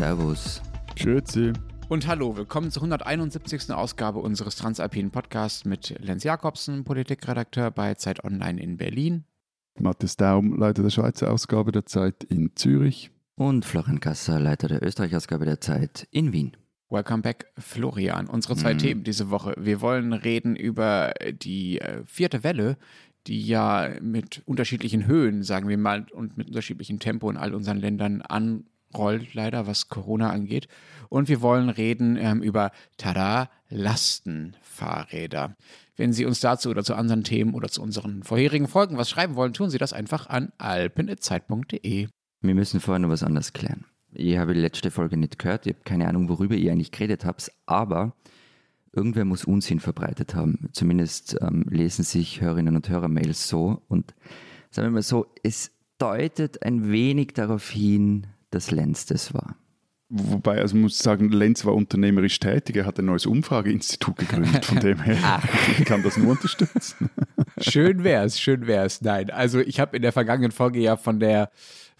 Servus. Grüezi. Und hallo, willkommen zur 171. Ausgabe unseres Transalpinen Podcasts mit Lenz Jakobsen, Politikredakteur bei Zeit Online in Berlin. Matthias Daum, Leiter der Schweizer Ausgabe der Zeit in Zürich. Und Florian Gasser, Leiter der Österreich-Ausgabe der Zeit in Wien. Welcome back, Florian. Unsere zwei mm. Themen diese Woche. Wir wollen reden über die äh, vierte Welle, die ja mit unterschiedlichen Höhen, sagen wir mal, und mit unterschiedlichem Tempo in all unseren Ländern anrollt, leider, was Corona angeht. Und wir wollen reden ähm, über Tada, Lastenfahrräder. Wenn Sie uns dazu oder zu anderen Themen oder zu unseren vorherigen Folgen was schreiben wollen, tun Sie das einfach an alpen.zeit.de. Wir müssen vorher noch was anderes klären. Ich habe die letzte Folge nicht gehört, ich habe keine Ahnung, worüber ihr eigentlich geredet habt, aber irgendwer muss Unsinn verbreitet haben. Zumindest ähm, lesen sich Hörerinnen und Hörer Mails so. Und sagen wir mal so, es deutet ein wenig darauf hin, dass Lenz das war. Wobei, also muss sagen, Lenz war unternehmerisch tätig, er hat ein neues Umfrageinstitut gegründet, von dem her ich kann das nur unterstützen. Schön wär's, schön wär's. Nein, also ich habe in der vergangenen Folge ja von der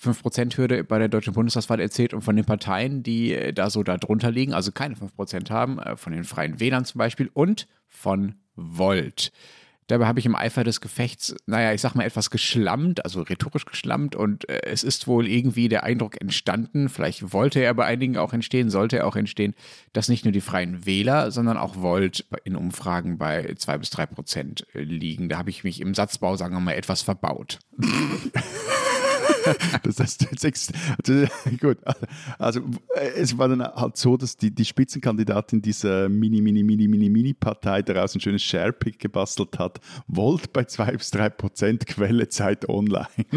5%-Hürde bei der Deutschen Bundestagswahl erzählt und von den Parteien, die äh, da so da drunter liegen, also keine 5% haben, äh, von den Freien Wählern zum Beispiel und von Volt. Dabei habe ich im Eifer des Gefechts, naja, ich sag mal etwas geschlammt, also rhetorisch geschlammt und äh, es ist wohl irgendwie der Eindruck entstanden, vielleicht wollte er bei einigen auch entstehen, sollte er auch entstehen, dass nicht nur die Freien Wähler, sondern auch Volt in Umfragen bei zwei bis drei Prozent liegen. Da habe ich mich im Satzbau, sagen wir mal, etwas verbaut. das jetzt, also, gut, also es war dann halt so, dass die, die Spitzenkandidatin dieser Mini, Mini, Mini, Mini, Mini-Partei daraus ein schönes Sharepick gebastelt hat. Volt bei 2 bis 3 Prozent, Quelle Zeit Online.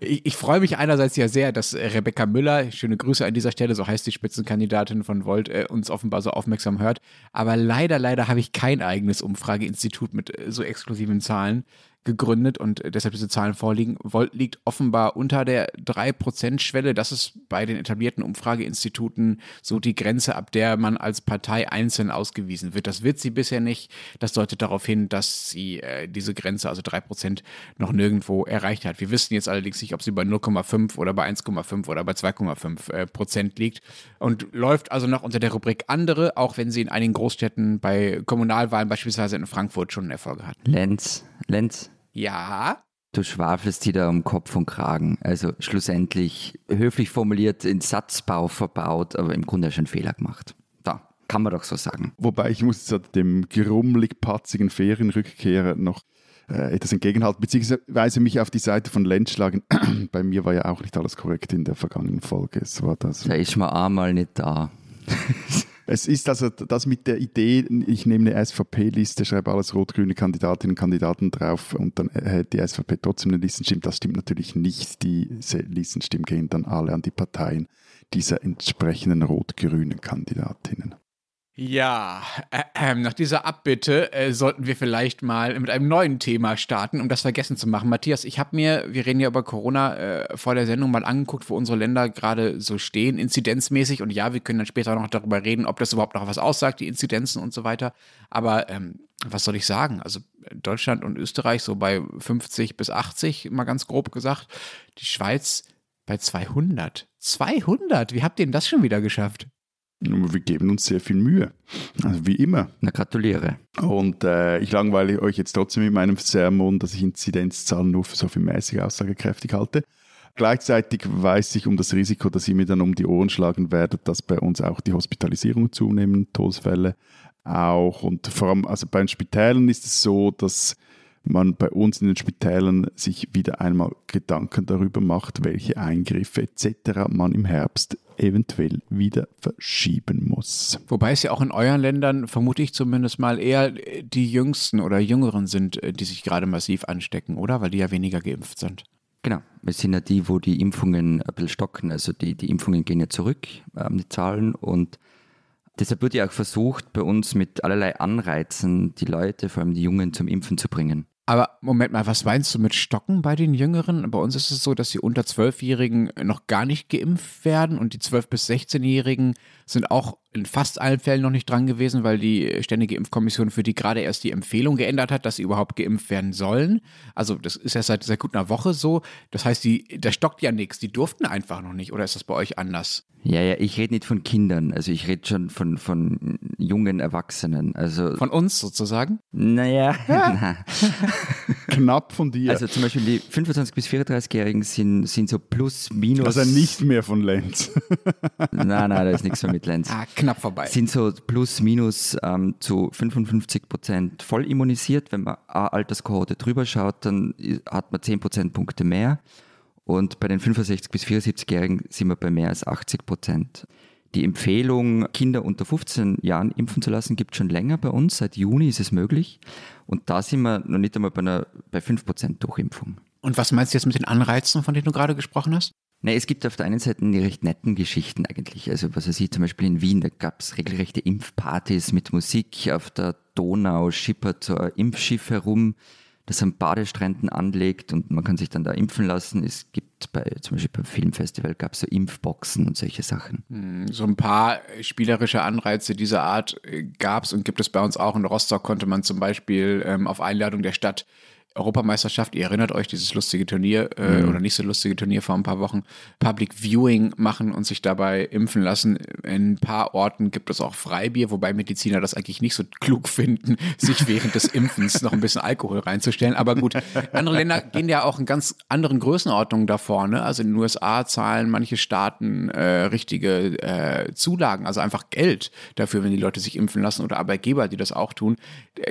ich, ich freue mich einerseits ja sehr, dass Rebecca Müller, schöne Grüße an dieser Stelle, so heißt die Spitzenkandidatin von Volt, äh, uns offenbar so aufmerksam hört. Aber leider, leider habe ich kein eigenes Umfrageinstitut mit äh, so exklusiven Zahlen gegründet und deshalb diese Zahlen vorliegen. Volt liegt offenbar unter der 3%-Schwelle. Das ist bei den etablierten Umfrageinstituten so die Grenze, ab der man als Partei einzeln ausgewiesen wird. Das wird sie bisher nicht. Das deutet darauf hin, dass sie äh, diese Grenze, also 3%, noch nirgendwo erreicht hat. Wir wissen jetzt allerdings nicht, ob sie bei 0,5 oder bei 1,5 oder bei 2,5 äh, Prozent liegt und läuft also noch unter der Rubrik andere, auch wenn sie in einigen Großstädten bei Kommunalwahlen, beispielsweise in Frankfurt, schon Erfolge hat. Lenz, Lenz, ja. Du schwafelst dir da um Kopf und Kragen. Also schlussendlich höflich formuliert in Satzbau verbaut, aber im Grunde schon einen Fehler gemacht. Da, kann man doch so sagen. Wobei ich muss jetzt dem gerummelig-patzigen Ferienrückkehrer noch äh, etwas entgegenhalten, beziehungsweise mich auf die Seite von Lenz schlagen. Bei mir war ja auch nicht alles korrekt in der vergangenen Folge. Es war das. Da ist man einmal nicht da. Es ist also das mit der Idee, ich nehme eine SVP-Liste, schreibe alles rot-grüne Kandidatinnen und Kandidaten drauf und dann hält die SVP trotzdem eine Listenstimme. Das stimmt natürlich nicht. Diese Listenstimmen gehen dann alle an die Parteien dieser entsprechenden rot-grünen Kandidatinnen. Ja, äh, äh, nach dieser Abbitte äh, sollten wir vielleicht mal mit einem neuen Thema starten, um das vergessen zu machen. Matthias, ich habe mir, wir reden ja über Corona, äh, vor der Sendung mal angeguckt, wo unsere Länder gerade so stehen, inzidenzmäßig. Und ja, wir können dann später noch darüber reden, ob das überhaupt noch was aussagt, die Inzidenzen und so weiter. Aber ähm, was soll ich sagen? Also Deutschland und Österreich so bei 50 bis 80, mal ganz grob gesagt. Die Schweiz bei 200. 200? Wie habt ihr denn das schon wieder geschafft? Wir geben uns sehr viel Mühe. Also wie immer. Na, gratuliere. Und äh, ich langweile euch jetzt trotzdem mit meinem Sermon, dass ich Inzidenzzahlen nur für so viel mäßig aussagekräftig halte. Gleichzeitig weiß ich um das Risiko, dass ihr mir dann um die Ohren schlagen werdet, dass bei uns auch die Hospitalisierungen zunehmen, Todesfälle auch. Und vor allem, also bei den Spitälern ist es so, dass man bei uns in den Spitälern sich wieder einmal Gedanken darüber macht, welche Eingriffe etc. man im Herbst eventuell wieder verschieben muss. Wobei es ja auch in euren Ländern, vermute ich zumindest mal, eher die Jüngsten oder Jüngeren sind, äh, die sich gerade massiv anstecken, oder? Weil die ja weniger geimpft sind. Genau, es sind ja die, wo die Impfungen ein bisschen stocken. Also die, die Impfungen gehen ja zurück, ähm, die Zahlen. Und deshalb wird ja auch versucht, bei uns mit allerlei Anreizen die Leute, vor allem die Jungen, zum Impfen zu bringen. Aber Moment mal, was meinst du mit Stocken bei den Jüngeren? Bei uns ist es so, dass die unter 12-Jährigen noch gar nicht geimpft werden und die 12- bis 16-Jährigen sind auch in fast allen Fällen noch nicht dran gewesen, weil die Ständige Impfkommission für die gerade erst die Empfehlung geändert hat, dass sie überhaupt geimpft werden sollen. Also das ist ja seit, seit gut einer Woche so. Das heißt, die, da stockt ja nichts. Die durften einfach noch nicht. Oder ist das bei euch anders? Ja, ja, ich rede nicht von Kindern, also ich rede schon von, von jungen Erwachsenen. Also, von uns sozusagen? Naja, ja. knapp von dir. Also zum Beispiel die 25- bis 34-Jährigen sind, sind so plus, minus. Also nicht mehr von Lenz. nein, nein, da ist nichts mehr mit Lenz. Ah, knapp vorbei. Sind so plus, minus ähm, zu 55 Prozent voll immunisiert. Wenn man eine Alterskohorte drüber schaut, dann hat man 10 Prozentpunkte mehr. Und bei den 65- bis 74-Jährigen sind wir bei mehr als 80 Prozent. Die Empfehlung, Kinder unter 15 Jahren impfen zu lassen, gibt es schon länger bei uns. Seit Juni ist es möglich. Und da sind wir noch nicht einmal bei, einer, bei 5 Prozent Durchimpfung. Und was meinst du jetzt mit den Anreizen, von denen du gerade gesprochen hast? Nee, es gibt auf der einen Seite die recht netten Geschichten eigentlich. Also was weiß ich, zum Beispiel in Wien, da gab es regelrechte Impfpartys mit Musik auf der Donau, schippert so ein Impfschiff herum das an Badestränden anlegt und man kann sich dann da impfen lassen. Es gibt bei, zum Beispiel beim Filmfestival gab es so Impfboxen und solche Sachen. Hm, so ein paar spielerische Anreize dieser Art äh, gab es und gibt es bei uns auch. In Rostock konnte man zum Beispiel ähm, auf Einladung der Stadt Europameisterschaft, ihr erinnert euch, dieses lustige Turnier äh, mhm. oder nicht so lustige Turnier vor ein paar Wochen, Public Viewing machen und sich dabei impfen lassen. In ein paar Orten gibt es auch Freibier, wobei Mediziner das eigentlich nicht so klug finden, sich während des Impfens noch ein bisschen Alkohol reinzustellen. Aber gut, andere Länder gehen ja auch in ganz anderen Größenordnungen davor. Ne? Also in den USA zahlen manche Staaten äh, richtige äh, Zulagen, also einfach Geld dafür, wenn die Leute sich impfen lassen oder Arbeitgeber, die das auch tun.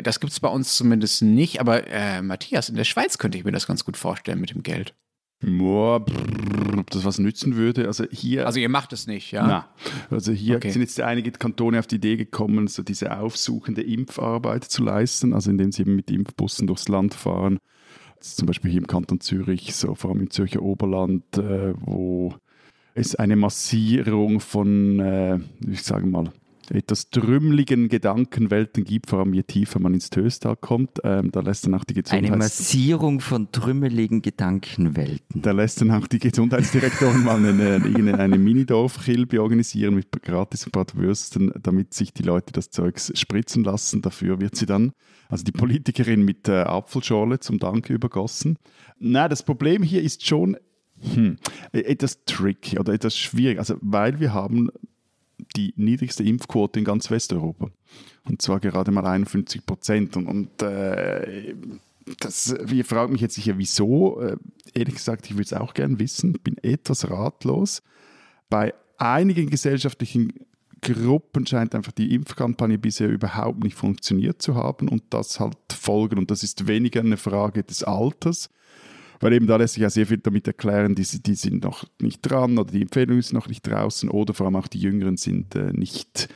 Das gibt es bei uns zumindest nicht, aber äh, Matthias, Matthias, in der Schweiz könnte ich mir das ganz gut vorstellen mit dem Geld. Boah, brrr, ob das was nützen würde. Also hier. Also ihr macht es nicht, ja? Na, also hier okay. sind jetzt einige Kantone auf die Idee gekommen, so diese aufsuchende Impfarbeit zu leisten, also indem sie eben mit Impfbussen durchs Land fahren. Zum Beispiel hier im Kanton Zürich, so vor allem im Zürcher Oberland, äh, wo es eine Massierung von, äh, ich sage mal, etwas trümmeligen Gedankenwelten gibt, vor allem je tiefer man ins Töstal kommt. Ähm, da lässt dann auch die Gesundheits Eine Massierung von trümmeligen Gedankenwelten. Da lässt dann auch die Gesundheitsdirektorin mal eine, eine, eine Minidorf-Kilbe organisieren mit gratis Bratwürsten, damit sich die Leute das Zeugs spritzen lassen. Dafür wird sie dann, also die Politikerin mit äh, Apfelschorle zum Dank übergossen. Na, das Problem hier ist schon, hm, etwas tricky oder etwas schwierig. Also, weil wir haben die niedrigste Impfquote in ganz Westeuropa. Und zwar gerade mal 51 Prozent. Und, und äh, das, fragt mich jetzt sicher, wieso. Äh, ehrlich gesagt, ich würde es auch gerne wissen. Bin etwas ratlos. Bei einigen gesellschaftlichen Gruppen scheint einfach die Impfkampagne bisher überhaupt nicht funktioniert zu haben und das halt folgen. Und das ist weniger eine Frage des Alters, weil eben da lässt sich ja sehr viel damit erklären, die, die sind noch nicht dran oder die Empfehlung ist noch nicht draußen oder vor allem auch die Jüngeren sind äh, nicht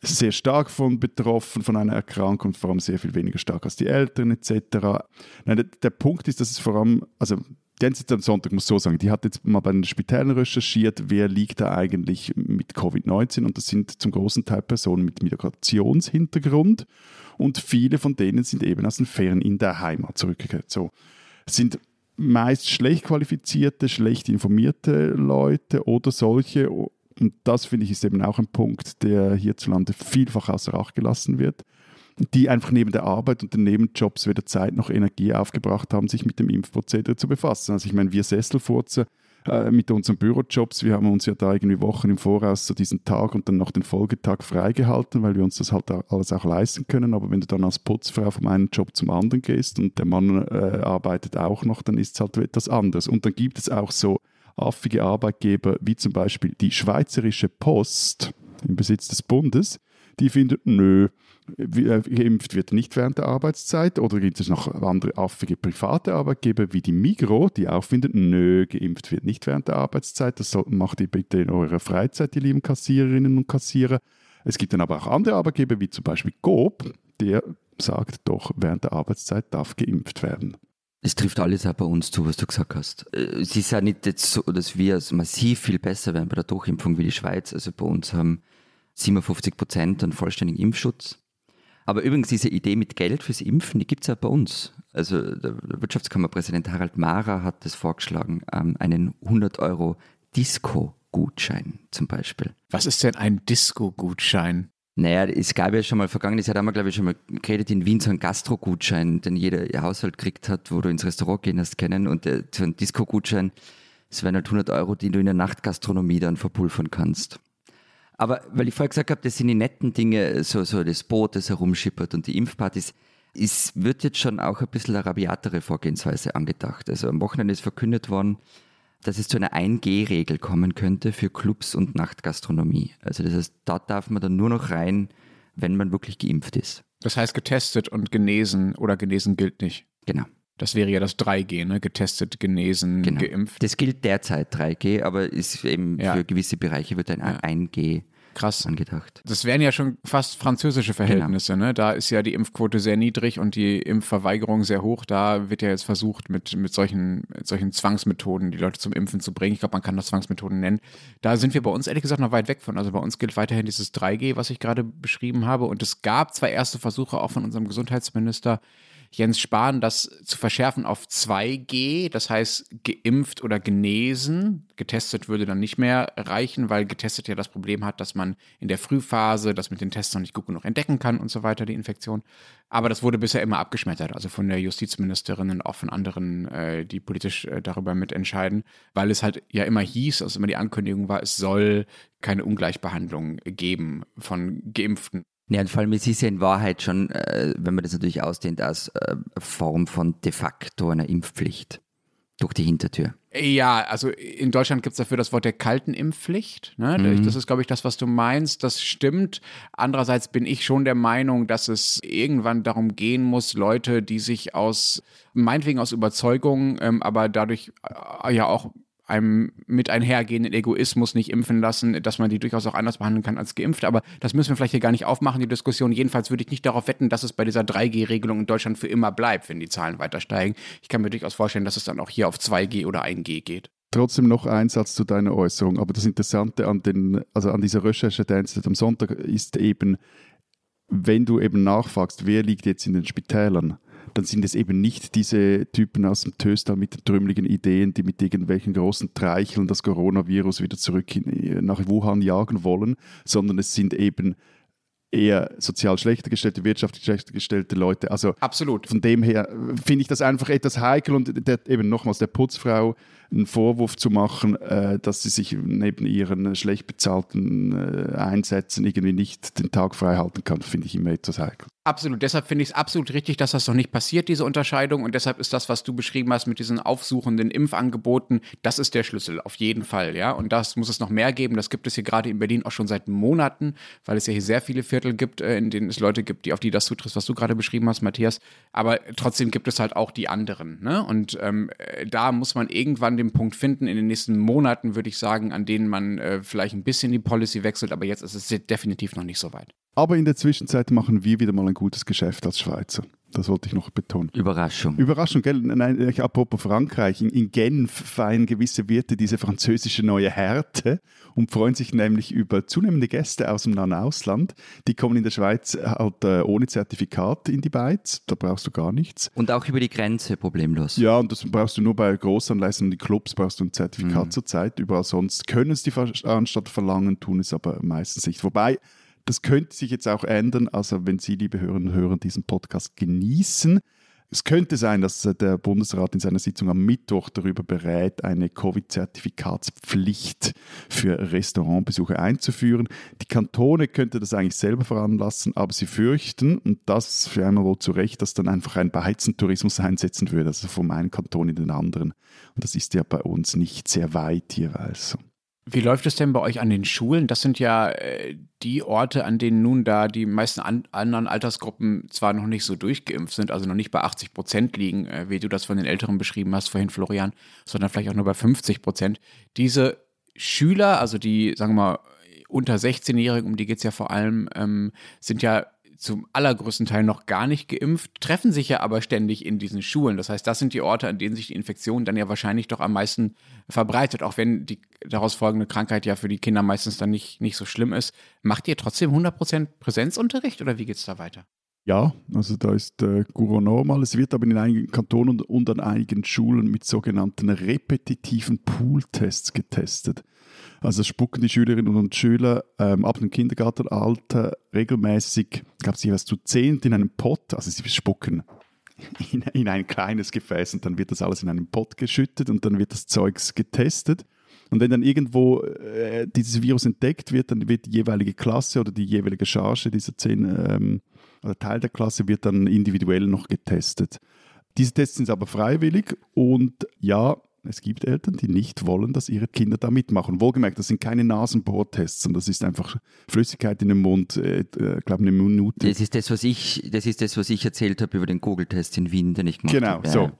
sehr stark von betroffen von einer Erkrankung, vor allem sehr viel weniger stark als die Älteren etc. Nein, der, der Punkt ist, dass es vor allem, also NZZ am Sonntag muss so sagen, die hat jetzt mal bei den Spitälern recherchiert, wer liegt da eigentlich mit Covid-19 und das sind zum großen Teil Personen mit Migrationshintergrund und viele von denen sind eben aus den Ferien in der Heimat zurückgekehrt. So sind meist schlecht qualifizierte, schlecht informierte Leute oder solche. Und das finde ich ist eben auch ein Punkt, der hierzulande vielfach außer Acht gelassen wird, die einfach neben der Arbeit und den Nebenjobs weder Zeit noch Energie aufgebracht haben, sich mit dem Impfprozedere zu befassen. Also ich meine, wir Sesselfurzer äh, mit unseren Bürojobs. Wir haben uns ja da irgendwie Wochen im Voraus so diesen Tag und dann noch den Folgetag freigehalten, weil wir uns das halt alles auch leisten können. Aber wenn du dann als Putzfrau vom einen Job zum anderen gehst und der Mann äh, arbeitet auch noch, dann ist es halt etwas anderes. Und dann gibt es auch so affige Arbeitgeber wie zum Beispiel die Schweizerische Post im Besitz des Bundes, die findet, nö, geimpft wird nicht während der Arbeitszeit. Oder gibt es noch andere affige private Arbeitgeber wie die Migro, die auch finden, nö, geimpft wird nicht während der Arbeitszeit. Das macht ihr bitte in eurer Freizeit, die lieben Kassiererinnen und Kassierer. Es gibt dann aber auch andere Arbeitgeber, wie zum Beispiel Coop, der sagt doch, während der Arbeitszeit darf geimpft werden. Es trifft alles auch bei uns zu, was du gesagt hast. Äh, es ist ja nicht jetzt so, dass wir massiv viel besser werden bei der Durchimpfung wie die Schweiz. Also bei uns haben 57 Prozent einen vollständigen Impfschutz. Aber übrigens, diese Idee mit Geld fürs Impfen, die gibt es ja bei uns. Also der Wirtschaftskammerpräsident Harald Mara hat das vorgeschlagen, ähm, einen 100 Euro Disco Disco-Gutschein zum Beispiel. Was ist denn ein Disco-Gutschein? Naja, es gab ja schon mal vergangenes Jahr, da haben wir, glaube ich, schon mal geredet in Wien so einen Gastro-Gutschein, den jeder Haushalt kriegt hat, wo du ins Restaurant gehen hast kennen und der, so ein Disco-Gutschein, das wären halt 100 Euro, die du in der Nachtgastronomie dann verpulvern kannst. Aber weil ich vorher gesagt habe, das sind die netten Dinge, so, so das Boot, das herumschippert und die Impfpartys, es wird jetzt schon auch ein bisschen eine rabiatere Vorgehensweise angedacht. Also am Wochenende ist verkündet worden, dass es zu einer 1G-Regel kommen könnte für Clubs und Nachtgastronomie. Also das heißt, dort darf man dann nur noch rein, wenn man wirklich geimpft ist. Das heißt getestet und genesen oder genesen gilt nicht. Genau. Das wäre ja das 3G, ne? Getestet, genesen, genau. geimpft. Das gilt derzeit 3G, aber ist eben Ja. für gewisse Bereiche wird ein Ja. 1G Krass. angedacht. Das wären ja schon fast französische Verhältnisse, ne? Da ist ja die Impfquote sehr niedrig und die Impfverweigerung sehr hoch. Da wird ja jetzt versucht, mit, mit solchen, mit solchen Zwangsmethoden die Leute zum Impfen zu bringen. Ich glaube, man kann das Zwangsmethoden nennen. Da sind wir bei uns ehrlich gesagt noch weit weg von. Also bei uns gilt weiterhin dieses 3G, was ich gerade beschrieben habe. Und es gab zwar erste Versuche auch von unserem Gesundheitsminister Jens Spahn, das zu verschärfen auf 2G, das heißt geimpft oder genesen. Getestet würde dann nicht mehr reichen, weil getestet ja das Problem hat, dass man in der Frühphase das mit den Tests noch nicht gut genug entdecken kann und so weiter, die Infektion. Aber das wurde bisher immer abgeschmettert, also von der Justizministerin und auch von anderen, äh, die politisch äh, darüber mitentscheiden, weil es halt ja immer hieß, also immer die Ankündigung war, es soll keine Ungleichbehandlung geben von Geimpften. Ja, und vor allem, es ist ja in Wahrheit schon, äh, wenn man das natürlich ausdehnt, als äh, Form von de facto einer Impfpflicht durch die Hintertür. Ja, also in Deutschland gibt es dafür das Wort der kalten Impfpflicht. Ne? Mhm. Das ist, glaube ich, das, was du meinst. Das stimmt. Andererseits bin ich schon der Meinung, dass es irgendwann darum gehen muss, Leute, die sich aus, meinetwegen aus Überzeugung, ähm, aber dadurch äh, ja auch einem mit einhergehenden Egoismus nicht impfen lassen, dass man die durchaus auch anders behandeln kann als Geimpfte. Aber das müssen wir vielleicht hier gar nicht aufmachen, die Diskussion. Jedenfalls würde ich nicht darauf wetten, dass es bei dieser 3G-Regelung in Deutschland für immer bleibt, wenn die Zahlen weiter steigen. Ich kann mir durchaus vorstellen, dass es dann auch hier auf 2G oder 1G geht. Trotzdem noch ein Satz zu deiner Äußerung. Aber das Interessante an, den, also an dieser Recherche der NZZ am Sonntag ist eben, wenn du eben nachfragst, wer liegt jetzt in den Spitälern, dann sind es eben nicht diese Typen aus dem Töster mit den trümmeligen Ideen, die mit irgendwelchen großen Treicheln das Coronavirus wieder zurück in, nach Wuhan jagen wollen, sondern es sind eben eher sozial schlechter gestellte, wirtschaftlich schlechter gestellte Leute. Also Absolut. von dem her äh, finde ich das einfach etwas heikel und der, eben nochmals der Putzfrau einen Vorwurf zu machen, äh, dass sie sich neben ihren äh, schlecht bezahlten äh, Einsätzen irgendwie nicht den Tag frei halten kann, finde ich immer etwas heikel. Absolut. Deshalb finde ich es absolut richtig, dass das noch nicht passiert, diese Unterscheidung. Und deshalb ist das, was du beschrieben hast mit diesen aufsuchenden Impfangeboten, das ist der Schlüssel, auf jeden Fall. Ja? Und das muss es noch mehr geben. Das gibt es hier gerade in Berlin auch schon seit Monaten, weil es ja hier sehr viele Viertel gibt, äh, in denen es Leute gibt, die auf die das zutrifft, was du gerade beschrieben hast, Matthias. Aber trotzdem gibt es halt auch die anderen. Ne? Und ähm, äh, da muss man irgendwann den Punkt finden, in den nächsten Monaten, würde ich sagen, an denen man äh, vielleicht ein bisschen die Policy wechselt. Aber jetzt ist es definitiv noch nicht so weit. Aber in der Zwischenzeit machen wir wieder mal ein gutes Geschäft als Schweizer. Das wollte ich noch betonen. Überraschung. Überraschung, gell? Nein, äh, apropos Frankreich. In, in Genf feiern gewisse Wirte diese französische neue Härte und freuen sich nämlich über zunehmende Gäste aus dem nahen Ausland. Die kommen in der Schweiz halt äh, ohne Zertifikat in die Beiz. Da brauchst du gar nichts. Und auch über die Grenze problemlos. Ja, und das brauchst du nur bei Großanlässen und die Clubs brauchst du ein Zertifikat zurzeit. Überall sonst können es die Veranstalter verlangen, tun es aber meistens nicht. Wobei, das könnte sich jetzt auch ändern. Also, wenn Sie, liebe Hörerinnen und Hörer, diesen Podcast genießen, es könnte sein, dass der Bundesrat in seiner Sitzung am Mittwoch darüber berät, eine Covid-Zertifikatspflicht für Restaurantbesuche einzuführen. Die Kantone könnte das eigentlich selber veranlassen, aber sie fürchten, und das für einmal wohl zu Recht, dass dann einfach ein Beizentourismus einsetzen würde, also vom einen Kanton in den anderen. Und das ist ja bei uns nicht sehr weit jeweils. Wie läuft es denn bei euch an den Schulen? Das sind ja äh, die Orte, an denen nun da die meisten an, anderen Altersgruppen zwar noch nicht so durchgeimpft sind, also noch nicht bei 80 Prozent liegen, äh, wie du das von den Älteren beschrieben hast vorhin, Florian, sondern vielleicht auch nur bei 50 Prozent. Diese Schüler, also die, sagen wir mal, unter 16-Jährigen, um die geht es ja vor allem, ähm, sind ja zum allergrößten Teil noch gar nicht geimpft, treffen sich ja aber ständig in diesen Schulen. Das heißt, das sind die Orte, an denen sich die Infektion dann ja wahrscheinlich doch am meisten verbreitet, auch wenn die daraus folgende Krankheit ja für die Kinder meistens dann nicht, nicht so schlimm ist. Macht ihr trotzdem 100% Präsenzunterricht oder wie geht es da weiter? Ja, also da ist äh, Guru normal. Es wird aber in einigen Kantonen und an einigen Schulen mit sogenannten repetitiven Pooltests getestet. Also spucken die Schülerinnen und Schüler ähm, ab dem Kindergartenalter regelmäßig, glaube, sie was zu zehnt in einem Pott, also sie spucken in, in, ein kleines Gefäß und dann wird das alles in einen Pott geschüttet und dann wird das Zeugs getestet. Und wenn dann irgendwo äh, dieses Virus entdeckt wird, dann wird die jeweilige Klasse oder die jeweilige Charge dieser zehn ähm, oder Teil der Klasse wird dann individuell noch getestet. Diese Tests sind aber freiwillig und ja, es gibt Eltern, die nicht wollen, dass ihre Kinder da mitmachen. Wohlgemerkt, das sind keine Nasenbohrtests, sondern das ist einfach Flüssigkeit in den Mund, äh, äh glaube eine Minute. Das ist das, was ich, das ist das, was ich erzählt habe über den Google-Test in Wien, den ich gemacht genau, habe. Genau, so.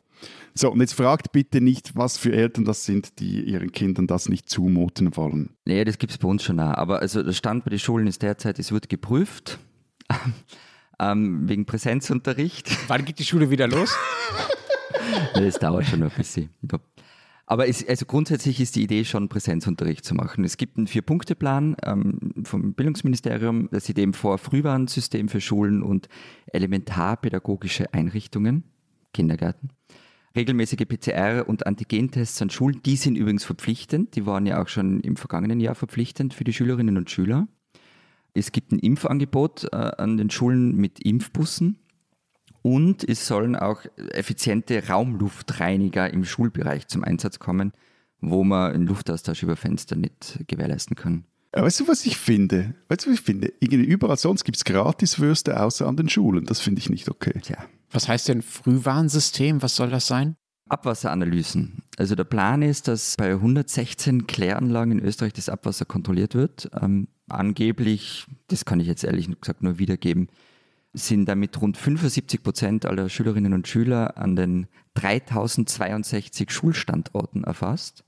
So, und jetzt fragt bitte nicht, was für Eltern das sind, die ihren Kindern das nicht zumuten wollen. Nee, das gibt es bei uns schon auch. Aber also der Stand bei den Schulen ist derzeit, es wird geprüft. Ähm, wegen Präsenzunterricht. Wann geht die Schule wieder los? das dauert schon noch ein bisschen. Aber es, also grundsätzlich ist die Idee schon, Präsenzunterricht zu machen. Es gibt einen Vier-Punkte-Plan ähm, vom Bildungsministerium, das sieht eben vor Frühwarnsystem für Schulen und elementarpädagogische Einrichtungen, Kindergärten. Regelmäßige PCR- und Antigentests an Schulen, die sind übrigens verpflichtend. Die waren ja auch schon im vergangenen Jahr verpflichtend für die Schülerinnen und Schüler. Es gibt ein Impfangebot äh, an den Schulen mit Impfbussen. Und es sollen auch effiziente Raumluftreiniger im Schulbereich zum Einsatz kommen, wo man einen Luftaustausch über Fenster nicht gewährleisten kann. Weißt du, was ich finde? Weißt du, was ich finde? Irgendwie überall sonst gibt es Gratiswürste außer an den Schulen. Das finde ich nicht okay. Tja. Was heißt denn Frühwarnsystem? Was soll das sein? Abwasseranalysen. Also der Plan ist, dass bei 116 Kläranlagen in Österreich das Abwasser kontrolliert wird. Ähm, angeblich, das kann ich jetzt ehrlich gesagt nur wiedergeben, sind damit rund 75 Prozent aller Schülerinnen und Schüler an den 3062 Schulstandorten erfasst.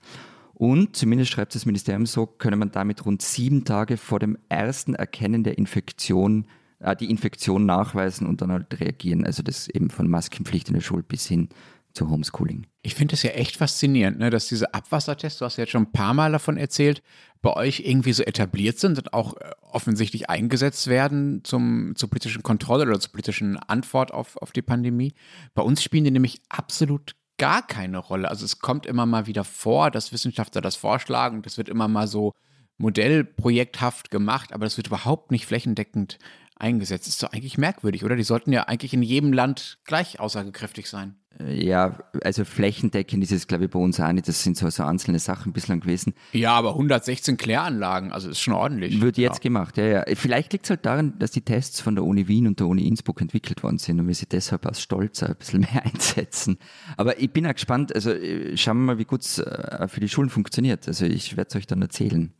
Und zumindest schreibt das Ministerium so, könne man damit rund sieben Tage vor dem ersten Erkennen der Infektion äh, die Infektion nachweisen und dann halt reagieren. Also das eben von Maskenpflicht in der Schule bis hin zu Homeschooling. Ich finde es ja echt faszinierend, ne, dass diese Abwassertests, du hast ja jetzt schon ein paar Mal davon erzählt, bei euch irgendwie so etabliert sind und auch äh, offensichtlich eingesetzt werden zum, zur politischen Kontrolle oder zur politischen Antwort auf, auf die Pandemie. Bei uns spielen die nämlich absolut gar keine Rolle. Also es kommt immer mal wieder vor, dass Wissenschaftler das vorschlagen und das wird immer mal so modellprojekthaft gemacht, aber das wird überhaupt nicht flächendeckend eingesetzt. Ist doch eigentlich merkwürdig, oder? Die sollten ja eigentlich in jedem Land gleich aussagekräftig sein. Äh, ja, also flächendeckend ist es, glaube ich, bei uns auch nicht. Das sind so, so einzelne Sachen bislang gewesen. Ja, aber 116 Kläranlagen, also ist schon ordentlich. Wird jetzt ja. gemacht, ja, ja. Vielleicht liegt es halt daran, dass die Tests von der Uni Wien und der Uni Innsbruck entwickelt worden sind und wir sie deshalb aus Stolz ein bisschen mehr einsetzen. Aber ich bin auch gespannt, also äh, schauen wir mal, wie gut es äh, für die Schulen funktioniert. Also ich werde es euch dann erzählen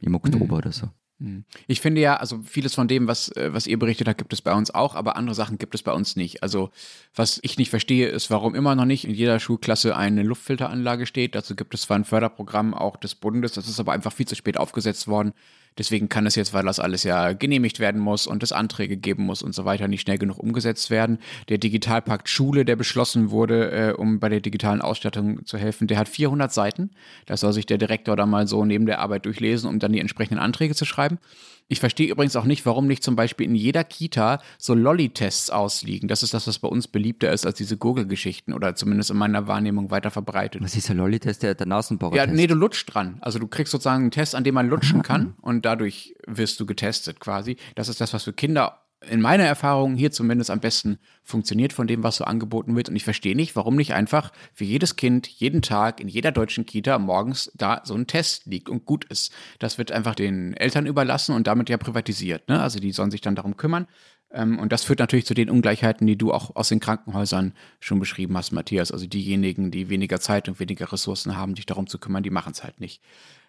im Oktober mhm. oder so. Hm. Ich finde ja, also vieles von dem, was, äh, was ihr berichtet habt, gibt es bei uns auch, aber andere Sachen gibt es bei uns nicht. Also was ich nicht verstehe, ist, warum immer noch nicht in jeder Schulklasse eine Luftfilteranlage steht. Dazu gibt es zwar ein Förderprogramm auch des Bundes, das ist aber einfach viel zu spät aufgesetzt worden. Deswegen kann es jetzt, weil das alles ja genehmigt werden muss und es Anträge geben muss und so weiter, nicht schnell genug umgesetzt werden. Der Digitalpakt Schule, der beschlossen wurde, äh, um bei der digitalen Ausstattung zu helfen, der hat 400 Seiten. Das soll sich der Direktor da mal so neben der Arbeit durchlesen, um dann die entsprechenden Anträge zu schreiben. Ich verstehe übrigens auch nicht, warum nicht zum Beispiel in jeder Kita so Lolli-Tests ausliegen. Das ist das, was bei uns beliebter ist als diese Google-Geschichten oder zumindest in meiner Wahrnehmung weiter verbreitet. Was ist der Lolli-Test, der, der Nasenbohrer? Ja, nee, du lutschst dran. Also du kriegst sozusagen einen Test, an dem man lutschen kann und dadurch wirst du getestet quasi. Das ist das, was für Kinder in meiner Erfahrung hier zumindest am besten funktioniert von dem, was so angeboten wird. Und ich verstehe nicht, warum nicht einfach für jedes Kind jeden Tag in jeder deutschen Kita morgens da so ein Test liegt und gut ist. Das wird einfach den Eltern überlassen und damit ja privatisiert. Ne? Also die sollen sich dann darum kümmern. Ähm, und das führt natürlich zu den Ungleichheiten, die du auch aus den Krankenhäusern schon beschrieben hast, Matthias. Also diejenigen, die weniger Zeit und weniger Ressourcen haben, sich darum zu kümmern, die machen es halt nicht.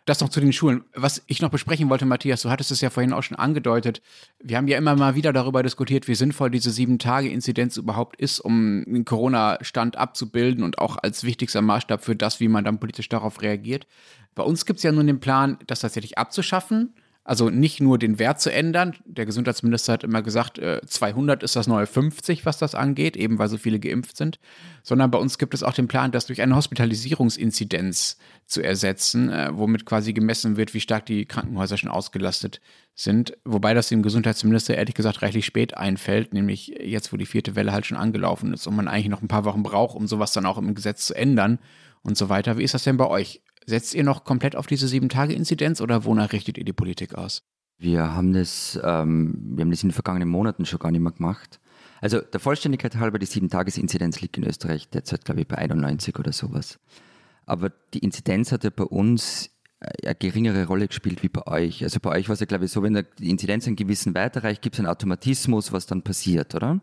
Das noch zu den Schulen. Was ich noch besprechen wollte, Matthias, du hattest es ja vorhin auch schon angedeutet. Wir haben ja immer mal wieder darüber diskutiert, wie sinnvoll diese Sieben-Tage-Inzidenz überhaupt ist, um den Corona-Stand abzubilden und auch als wichtigster Maßstab für das, wie man dann politisch darauf reagiert. Bei uns gibt es ja nun den Plan, das tatsächlich abzuschaffen Also nicht nur den Wert zu ändern. Der Gesundheitsminister hat immer gesagt, 200 äh, ist das neue 50, was das angeht, eben weil so viele geimpft sind. Sondern bei uns gibt es auch den Plan, das durch eine Hospitalisierungsinzidenz zu ersetzen, äh, womit quasi gemessen wird, wie stark die Krankenhäuser schon ausgelastet sind. Wobei das dem Gesundheitsminister ehrlich gesagt reichlich spät einfällt, nämlich jetzt, wo die vierte Welle halt schon angelaufen ist und man eigentlich noch ein paar Wochen braucht, um sowas dann auch im Gesetz zu ändern und so weiter. Wie ist das denn bei euch? Setzt ihr noch komplett auf diese Sieben-Tage-Inzidenz oder wonach richtet ihr die Politik aus? Wir haben das, ähm, wir haben das in den vergangenen Monaten schon gar nicht mehr gemacht. Also der Vollständigkeit halber, die Sieben-Tages-Inzidenz liegt in Österreich derzeit, glaube ich, bei 91 oder sowas. Aber die Inzidenz hat ja bei uns eine geringere Rolle gespielt wie bei euch. Also bei euch war es ja, glaube ich, so, wenn die Inzidenz einen gewissen Wert erreicht, gibt es einen Automatismus, was dann passiert, oder?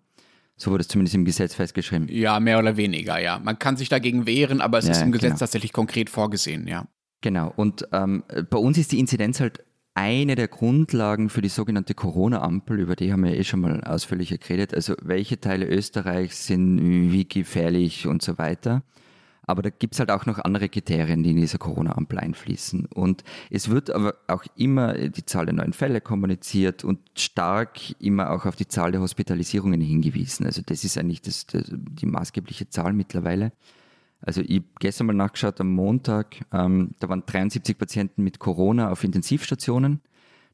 So wurde es zumindest im Gesetz festgeschrieben. Ja, mehr oder weniger, ja. Man kann sich dagegen wehren, aber es ja, ist im Gesetz genau. tatsächlich konkret vorgesehen, ja. Genau. Und ähm, bei uns ist die Inzidenz halt eine der Grundlagen für die sogenannte Corona-Ampel, über die haben wir eh schon mal ausführlicher geredet. Also welche Teile Österreichs sind wie gefährlich und so weiter. Aber da gibt es halt auch noch andere Kriterien, die in dieser Corona-Ampel einfließen. Und es wird aber auch immer die Zahl der neuen Fälle kommuniziert und stark immer auch auf die Zahl der Hospitalisierungen hingewiesen. Also das ist eigentlich das, das die maßgebliche Zahl mittlerweile. Also ich gestern mal nachgeschaut am Montag, ähm, da waren 73 Patienten mit Corona auf Intensivstationen.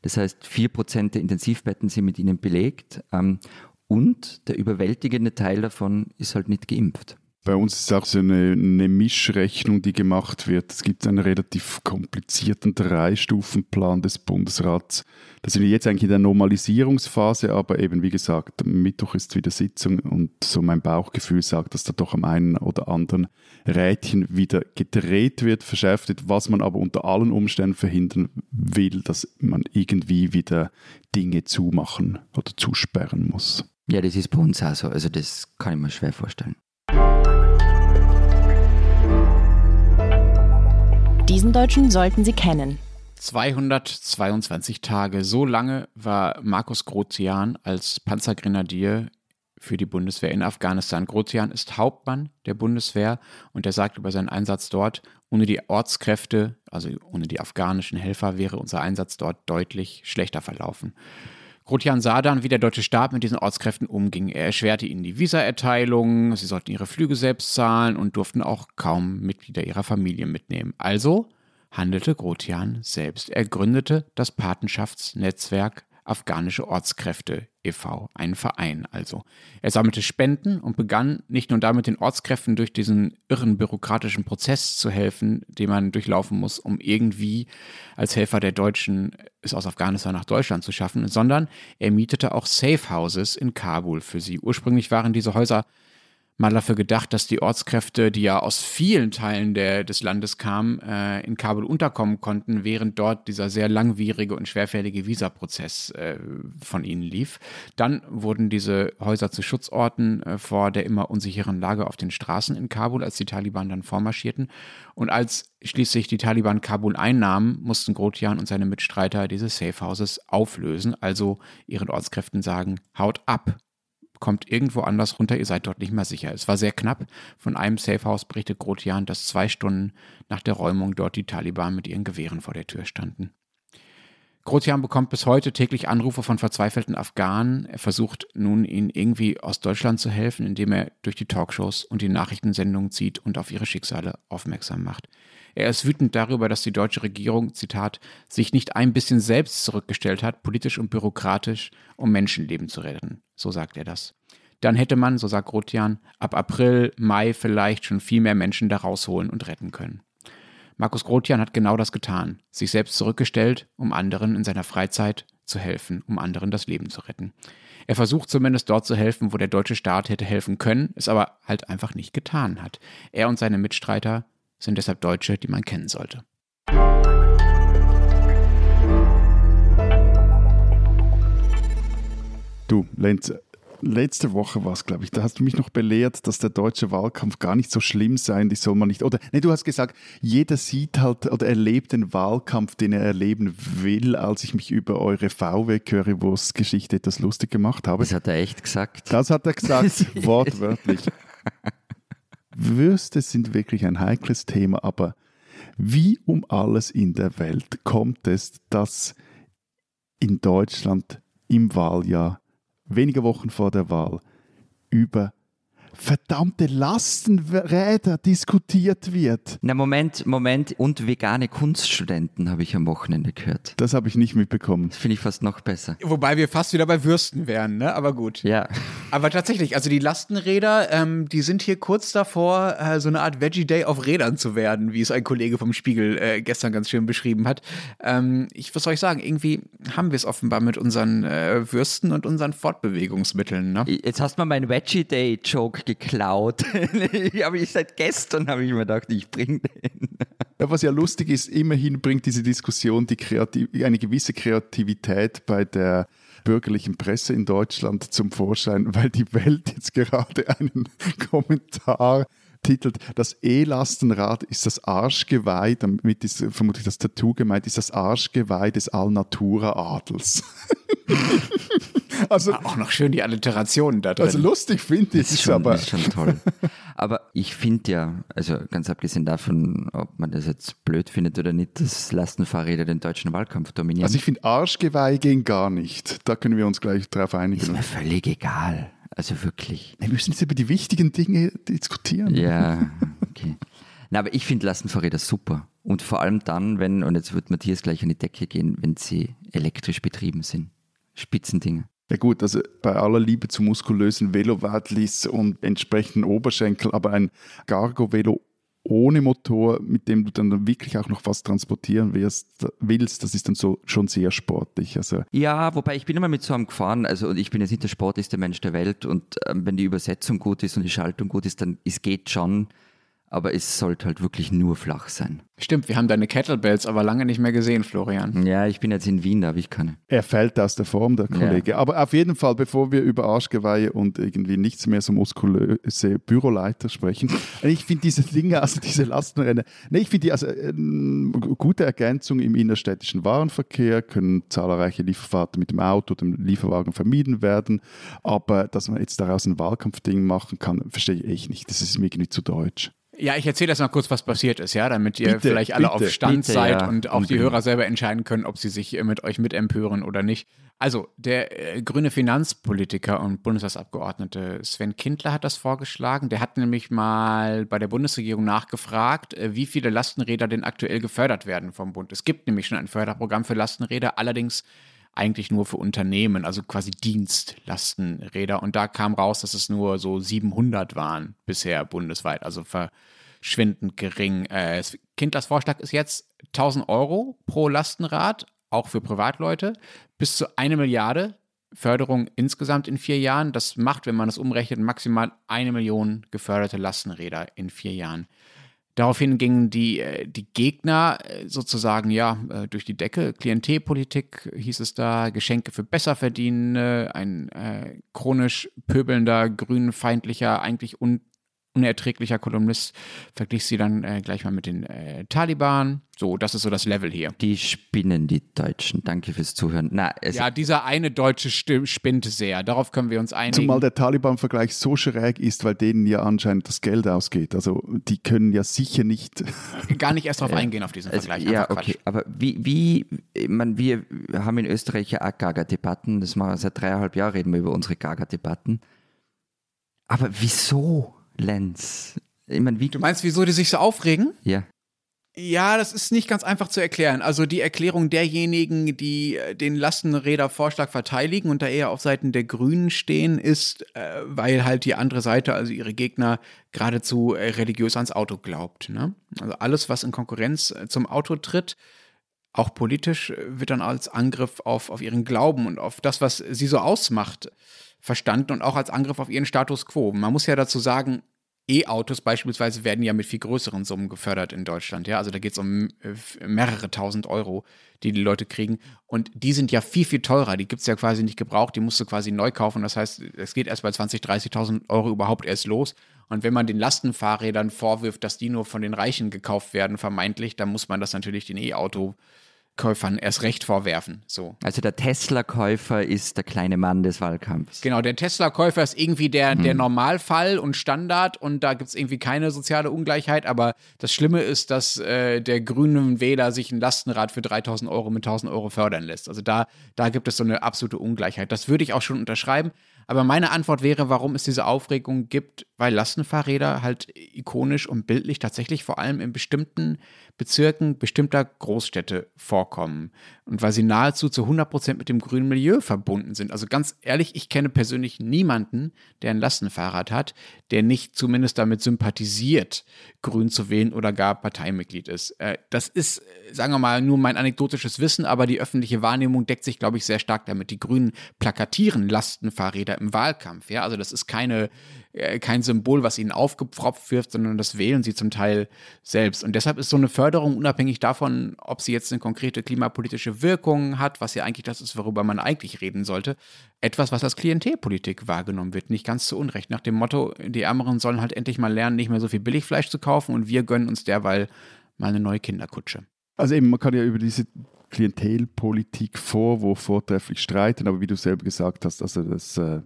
Das heißt, vier Prozent der Intensivbetten sind mit ihnen belegt. Ähm, und der überwältigende Teil davon ist halt nicht geimpft. Bei uns ist auch so eine, eine, Mischrechnung, die gemacht wird. Es gibt einen relativ komplizierten Drei-Stufen-Plan des Bundesrats. Da sind wir jetzt eigentlich in der Normalisierungsphase, aber eben wie gesagt, Mittwoch ist wieder Sitzung und so mein Bauchgefühl sagt, dass da doch am einen oder anderen Rädchen wieder gedreht wird, verschärft wird, was man aber unter allen Umständen verhindern will, dass man irgendwie wieder Dinge zumachen oder zusperren muss. Ja, das ist bei uns auch so. Also das kann ich mir schwer vorstellen. Diesen Deutschen sollten Sie kennen. 222 Tage. So lange war Markus Grotian als Panzergrenadier für die Bundeswehr in Afghanistan. Grotian ist Hauptmann der Bundeswehr und er sagt über seinen Einsatz dort, ohne die Ortskräfte, also ohne die afghanischen Helfer, wäre unser Einsatz dort deutlich schlechter verlaufen. Grotian sah dann, wie der deutsche Staat mit diesen Ortskräften umging. Er erschwerte ihnen die Visaerteilung, sie sollten ihre Flüge selbst zahlen und durften auch kaum Mitglieder ihrer Familie mitnehmen. Also handelte Grotian selbst. Er gründete das Patenschaftsnetzwerk Afghanische Ortskräfte e.V., einen Verein also. Er sammelte Spenden und begann nicht nur damit den Ortskräften durch diesen irren bürokratischen Prozess zu helfen, den man durchlaufen muss, um irgendwie als Helfer der Deutschen es aus Afghanistan nach Deutschland zu schaffen, sondern er mietete auch Safe Houses in Kabul für sie. Ursprünglich waren diese Häuser mal dafür gedacht, dass die Ortskräfte, die ja aus vielen Teilen der, des Landes kamen, äh, in Kabul unterkommen konnten, während dort dieser sehr langwierige und schwerfällige Visaprozess äh, von ihnen lief. Dann wurden diese Häuser zu Schutzorten äh, vor der immer unsicheren Lage auf den Straßen in Kabul, als die Taliban dann vormarschierten. Und als schließlich die Taliban Kabul einnahmen, mussten Grotjan und seine Mitstreiter diese Safe Houses auflösen, also ihren Ortskräften sagen, haut ab, kommt irgendwo anders runter, ihr seid dort nicht mehr sicher. Es war sehr knapp. Von einem Safehouse berichtet Grotian, dass zwei Stunden nach der Räumung dort die Taliban mit ihren Gewehren vor der Tür standen. Grotian bekommt bis heute täglich Anrufe von verzweifelten Afghanen. Er versucht nun, ihnen irgendwie aus Deutschland zu helfen, indem er durch die Talkshows und die Nachrichtensendungen zieht und auf ihre Schicksale aufmerksam macht. Er ist wütend darüber, dass die deutsche Regierung, Zitat, sich nicht ein bisschen selbst zurückgestellt hat, politisch und bürokratisch, um Menschenleben zu retten. So sagt er das. Dann hätte man, so sagt Rotian, ab April, Mai vielleicht schon viel mehr Menschen da rausholen und retten können. Markus Grotian hat genau das getan, sich selbst zurückgestellt, um anderen in seiner Freizeit zu helfen, um anderen das Leben zu retten. Er versucht zumindest dort zu helfen, wo der deutsche Staat hätte helfen können, es aber halt einfach nicht getan hat. Er und seine Mitstreiter sind deshalb Deutsche, die man kennen sollte. Du, Lenz, letzte Woche war es, glaube ich, da hast du mich noch belehrt, dass der deutsche Wahlkampf gar nicht so schlimm sei, die soll man nicht, oder, nee, du hast gesagt, jeder sieht halt oder erlebt den Wahlkampf, den er erleben will, als ich mich über eure VW-Currywurst-Geschichte etwas lustig gemacht habe. Das hat er echt gesagt. Das hat er gesagt, wortwörtlich. Würste sind wirklich ein heikles Thema, aber wie um alles in der Welt kommt es, dass in Deutschland im Wahljahr, wenige Wochen vor der Wahl, über verdammte Lastenräder diskutiert wird. Na Moment, Moment. Und vegane Kunststudenten habe ich am Wochenende gehört. Das habe ich nicht mitbekommen. Das finde ich fast noch besser. Wobei wir fast wieder bei Würsten wären, ne? Aber gut. Ja. Aber tatsächlich, also die Lastenräder, ähm, die sind hier kurz davor, äh, so eine Art Veggie Day auf Rädern zu werden, wie es ein Kollege vom Spiegel äh, gestern ganz schön beschrieben hat. Ähm, ich, was soll ich sagen? Irgendwie haben wir es offenbar mit unseren äh, Würsten und unseren Fortbewegungsmitteln, ne? Jetzt hast du mal meinen Veggie Day Joke geklaut. aber ich seit gestern habe ich mir gedacht, ich bringe den. Ja, was ja lustig ist, immerhin bringt diese Diskussion die Kreativ eine gewisse Kreativität bei der bürgerlichen Presse in Deutschland zum Vorschein, weil die Welt jetzt gerade einen Kommentar titelt, das E-Lastenrad ist das Arschgeweih, damit ist vermutlich das Tattoo gemeint, ist das Arschgeweih des Allnatura-Adels. also, auch noch schön die Alliterationen da drin. Also lustig finde ich es aber. ist schon toll. Aber ich finde ja, also ganz abgesehen davon, ob man das jetzt blöd findet oder nicht, dass Lastenfahrräder den deutschen Wahlkampf dominieren. Also ich finde Arschgeweih gehen gar nicht. Da können wir uns gleich drauf einigen. Ist mir völlig egal. Also wirklich. Wir müssen jetzt über die wichtigen Dinge diskutieren. Ja, okay. Na, aber ich finde Lastenfahrräder super. Und vor allem dann, wenn, und jetzt wird Matthias gleich an die Decke gehen, wenn sie elektrisch betrieben sind. Spitzendinge. Ja gut, also bei aller Liebe zu muskulösen Velowadlis und entsprechenden Oberschenkel, aber ein Gargo-Velo ohne Motor, mit dem du dann wirklich auch noch was transportieren wirst, willst, das ist dann so schon sehr sportlich. Also ja, wobei ich bin immer mit so einem gefahren, also und ich bin jetzt nicht der sportlichste Mensch der Welt und ähm, wenn die Übersetzung gut ist und die Schaltung gut ist, dann es geht schon aber es sollte halt wirklich nur flach sein. Stimmt, wir haben deine Kettlebells aber lange nicht mehr gesehen, Florian. Ja, ich bin jetzt in Wien, da habe ich keine. Er fällt aus der Form, der Kollege. Ja. Aber auf jeden Fall, bevor wir über Arschgeweihe und irgendwie nichts mehr so muskulöse Büroleiter sprechen, ich finde diese Dinge, also diese Lastenräder, nee, ich finde die also eine ähm, gute Ergänzung im innerstädtischen Warenverkehr, können zahlreiche Lieferfahrten mit dem Auto, dem Lieferwagen vermieden werden, aber dass man jetzt daraus ein Wahlkampfding machen kann, verstehe ich echt nicht. Das ist mir irgendwie zu deutsch. Ja, ich erzähle jetzt mal kurz, was passiert ist, ja, damit ihr bitte, vielleicht alle bitte, auf Stand bitte, seid ja. und auch die Hörer selber entscheiden können, ob sie sich mit euch mitempören oder nicht. Also, der äh, grüne Finanzpolitiker und Bundestagsabgeordnete Sven Kindler hat das vorgeschlagen. Der hat nämlich mal bei der Bundesregierung nachgefragt, äh, wie viele Lastenräder denn aktuell gefördert werden vom Bund. Es gibt nämlich schon ein Förderprogramm für Lastenräder, allerdings eigentlich nur für Unternehmen, also quasi Dienstlastenräder. Und da kam raus, dass es nur so 700 waren bisher bundesweit, also verschwindend gering. Äh, Kindlers Vorschlag ist jetzt 1000 Euro pro Lastenrad, auch für Privatleute, bis zu eine Milliarde Förderung insgesamt in vier Jahren. Das macht, wenn man das umrechnet, maximal eine Million geförderte Lastenräder in vier Jahren. Daraufhin gingen die, äh, die Gegner äh, sozusagen ja äh, durch die Decke. Klientelpolitik hieß es da, Geschenke für Besserverdienende, ein äh, chronisch pöbelnder, grünfeindlicher, eigentlich un unerträglicher Kolumnist verglich sie dann äh, gleich mal mit den äh, Taliban. So, das ist so das Level hier. Die spinnen, die Deutschen. Danke fürs Zuhören. Na, ja, dieser eine Deutsche spinnt sehr. Darauf können wir uns einigen. Zumal der Taliban-Vergleich so schräg ist, weil denen ja anscheinend das Geld ausgeht. Also die können ja sicher nicht. Gar nicht erst darauf eingehen, auf diesen Vergleich. Also, ja, okay. Aber wie, wie ich meine, wir haben in Österreich ja auch Gaga-Debatten. Das machen wir seit dreieinhalb Jahren, reden wir über unsere Gaga-Debatten. Aber wieso? Lenz. Ich mein, wie du meinst, wieso die sich so aufregen? Ja. Ja, das ist nicht ganz einfach zu erklären. Also die Erklärung derjenigen, die äh, den Lastenrädervorschlag verteidigen und da eher auf Seiten der Grünen stehen, ist, äh, weil halt die andere Seite, also ihre Gegner, geradezu äh, religiös ans Auto glaubt. Ne? Also alles, was in Konkurrenz zum Auto tritt, auch politisch, wird dann als Angriff auf, auf ihren Glauben und auf das, was sie so ausmacht, verstanden und auch als Angriff auf ihren Status quo. Man muss ja dazu sagen, E-Autos beispielsweise werden ja mit viel größeren Summen gefördert in Deutschland. Ja, also da geht es um äh, mehrere tausend Euro, die die Leute kriegen. Und die sind ja viel, viel teurer. Die gibt es ja quasi nicht gebraucht. Die musst du quasi neu kaufen. Das heißt, es geht erst bei 20.000, 30.000 Euro überhaupt erst los. Und wenn man den Lastenfahrrädern vorwirft, dass die nur von den Reichen gekauft werden, vermeintlich, dann muss man das natürlich den E-Auto Tesla-Käufern erst recht vorwerfen. So. Also der Tesla-Käufer ist der kleine Mann des Wahlkampfs. Genau, der Tesla-Käufer ist irgendwie der, der Normalfall und Standard und da gibt es irgendwie keine soziale Ungleichheit. Aber das Schlimme ist, dass äh, der grünen Wähler sich ein Lastenrad für 3000 Euro mit 1000 Euro fördern lässt. Also da, da gibt es so eine absolute Ungleichheit. Das würde ich auch schon unterschreiben. Aber meine Antwort wäre, warum es diese Aufregung gibt, weil Lastenfahrräder halt ikonisch und bildlich tatsächlich vor allem in bestimmten Bezirken bestimmter Großstädte vorkommen und weil sie nahezu zu 100 Prozent mit dem grünen Milieu verbunden sind. Also ganz ehrlich, ich kenne persönlich niemanden, der ein Lastenfahrrad hat, der nicht zumindest damit sympathisiert, grün zu wählen oder gar Parteimitglied ist. Äh, das ist, sagen wir mal, nur mein anekdotisches Wissen, aber die öffentliche Wahrnehmung deckt sich, glaube ich, sehr stark damit. Die Grünen plakatieren Lastenfahrräder im Wahlkampf. Ja, also das ist keine äh, kein Symbol, was ihnen aufgepfropft wird, sondern das wählen sie zum Teil selbst. Und deshalb ist so eine Förderung unabhängig davon, ob sie jetzt eine konkrete klimapolitische Wirkung hat, was ja eigentlich das ist, worüber man eigentlich reden sollte, etwas, was als Klientelpolitik wahrgenommen wird. Nicht ganz zu Unrecht. Nach dem Motto, die Ärmeren sollen halt endlich mal lernen, nicht mehr so viel Billigfleisch zu kaufen und wir gönnen uns derweil mal eine neue Kinderkutsche. Also eben, man kann ja über diese Klientelpolitik Vorwurf vortrefflich streiten, aber wie du selber gesagt hast, also das äh,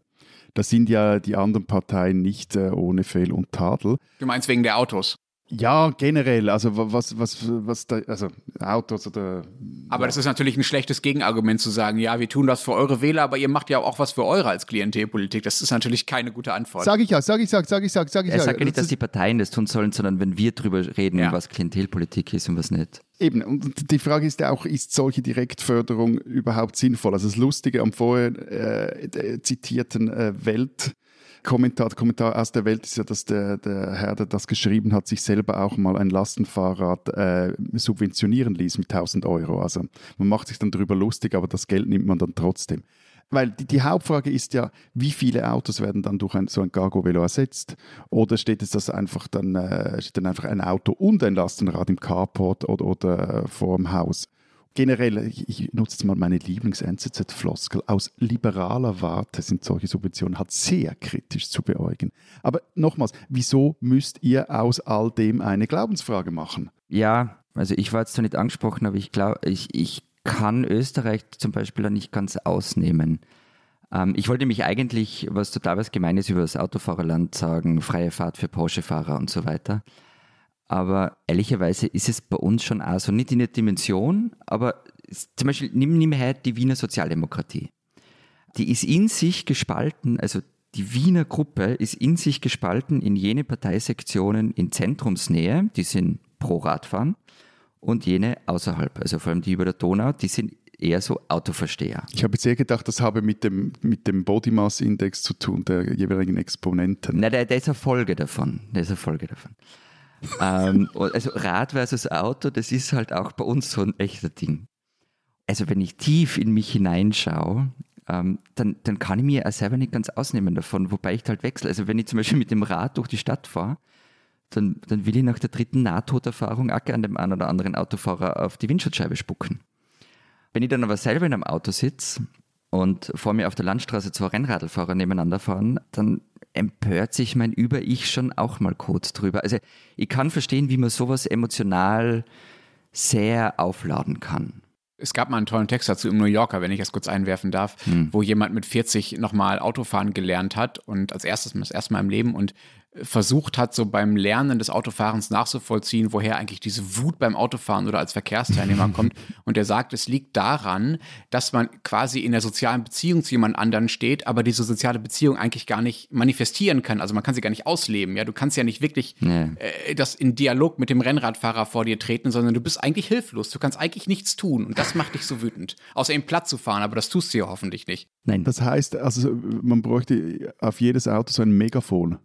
da sind ja die anderen Parteien nicht äh, ohne Fehl und Tadel. Du meinst wegen der Autos? Ja, generell. Also was, was, was da, also Autos oder. Aber ja. das ist natürlich ein schlechtes Gegenargument zu sagen, ja, wir tun das für eure Wähler, aber ihr macht ja auch was für eure als Klientelpolitik. Das ist natürlich keine gute Antwort. Sag ich ja, sag ich, sag, sag ich, sag, sag ich. Er sagt ja nicht, dass die Parteien das tun sollen, sondern wenn wir drüber reden, ja. was Klientelpolitik ist und was nicht. Eben, und die Frage ist ja auch, ist solche Direktförderung überhaupt sinnvoll? Also das Lustige am vorher äh, zitierten äh, Welt Kommentar, Kommentar aus der Welt ist ja, dass der, der Herr, der das geschrieben hat, sich selber auch mal ein Lastenfahrrad äh, subventionieren ließ mit 1000 Euro. Also man macht sich dann darüber lustig, aber das Geld nimmt man dann trotzdem. Weil die, die, Hauptfrage ist ja, wie viele Autos werden dann durch ein, so ein Cargo-Velo ersetzt? Oder steht es das einfach dann, äh, steht dann einfach ein Auto und ein Lastenrad im Carport oder, oder vor dem Haus? Generell, ich, nutze jetzt mal meine Lieblings-NZZ-Floskel, aus liberaler Warte sind solche Subventionen halt sehr kritisch zu beäugen. Aber nochmals, wieso müsst ihr aus all dem eine Glaubensfrage machen? Ja, also ich war jetzt zwar nicht angesprochen, aber ich glaube, ich, ich kann Österreich zum Beispiel nicht ganz ausnehmen. Ähm, ich wollte mich eigentlich was total was Gemeines über das Autofahrerland sagen, freie Fahrt für Porsche-Fahrer und so weiter. Aber ehrlicherweise ist es bei uns schon auch so, nicht in der Dimension, aber zum Beispiel nimm, nimm her die Wiener Sozialdemokratie. Die ist in sich gespalten, also die Wiener Gruppe ist in sich gespalten in jene Parteisektionen in Zentrumsnähe, die sind pro Radfahren, und jene außerhalb, also vor allem die über der Donau, die sind eher so Autoversteher. Ich habe jetzt eher gedacht, das habe mit dem, mit dem Body Mass Index zu tun, der jeweiligen Exponenten. Nein, der, der ist eine Folge davon. Der ist eine Folge davon ähm, also Rad versus Auto, das ist halt auch bei uns so ein echter Ding. Also wenn ich tief in mich hineinschaue, ähm, dann, dann kann ich mir auch selber nicht ganz ausnehmen davon, wobei ich halt wechsle. Also wenn ich zum Beispiel mit dem Rad durch die Stadt fahre, dann, dann will ich nach der dritten Nahtoderfahrung auch an dem einen oder anderen Autofahrer auf die Windschutzscheibe spucken. Wenn ich dann aber selber in einem Auto sitze und vor mir auf der Landstraße zwei Rennradlfahrer nebeneinander fahren, dann empört sich mein Über-Ich schon auch mal kurz drüber. Also ich kann verstehen, wie man sowas emotional sehr aufladen kann. Es gab mal einen tollen Text dazu im New Yorker, wenn ich das kurz einwerfen darf, hm. wo jemand mit 40 nochmal Autofahren gelernt hat und als erstes, das erste Mal im Leben und versucht hat, so beim Lernen des Autofahrens nachzuvollziehen, woher eigentlich diese Wut beim Autofahren oder als Verkehrsteilnehmer kommt. Und er sagt, es liegt daran, dass man quasi in der sozialen Beziehung zu jemand anderen steht, aber diese soziale Beziehung eigentlich gar nicht manifestieren kann. Also man kann sie gar nicht ausleben. Ja, du kannst ja nicht wirklich nee. äh, das in Dialog mit dem Rennradfahrer vor dir treten, sondern du bist eigentlich hilflos. Du kannst eigentlich nichts tun. Und das macht dich so wütend. Außer ihm platt zu fahren, aber das tust du ja hoffentlich nicht. Nein. Das heißt, also man bräuchte auf jedes Auto so ein Megafon.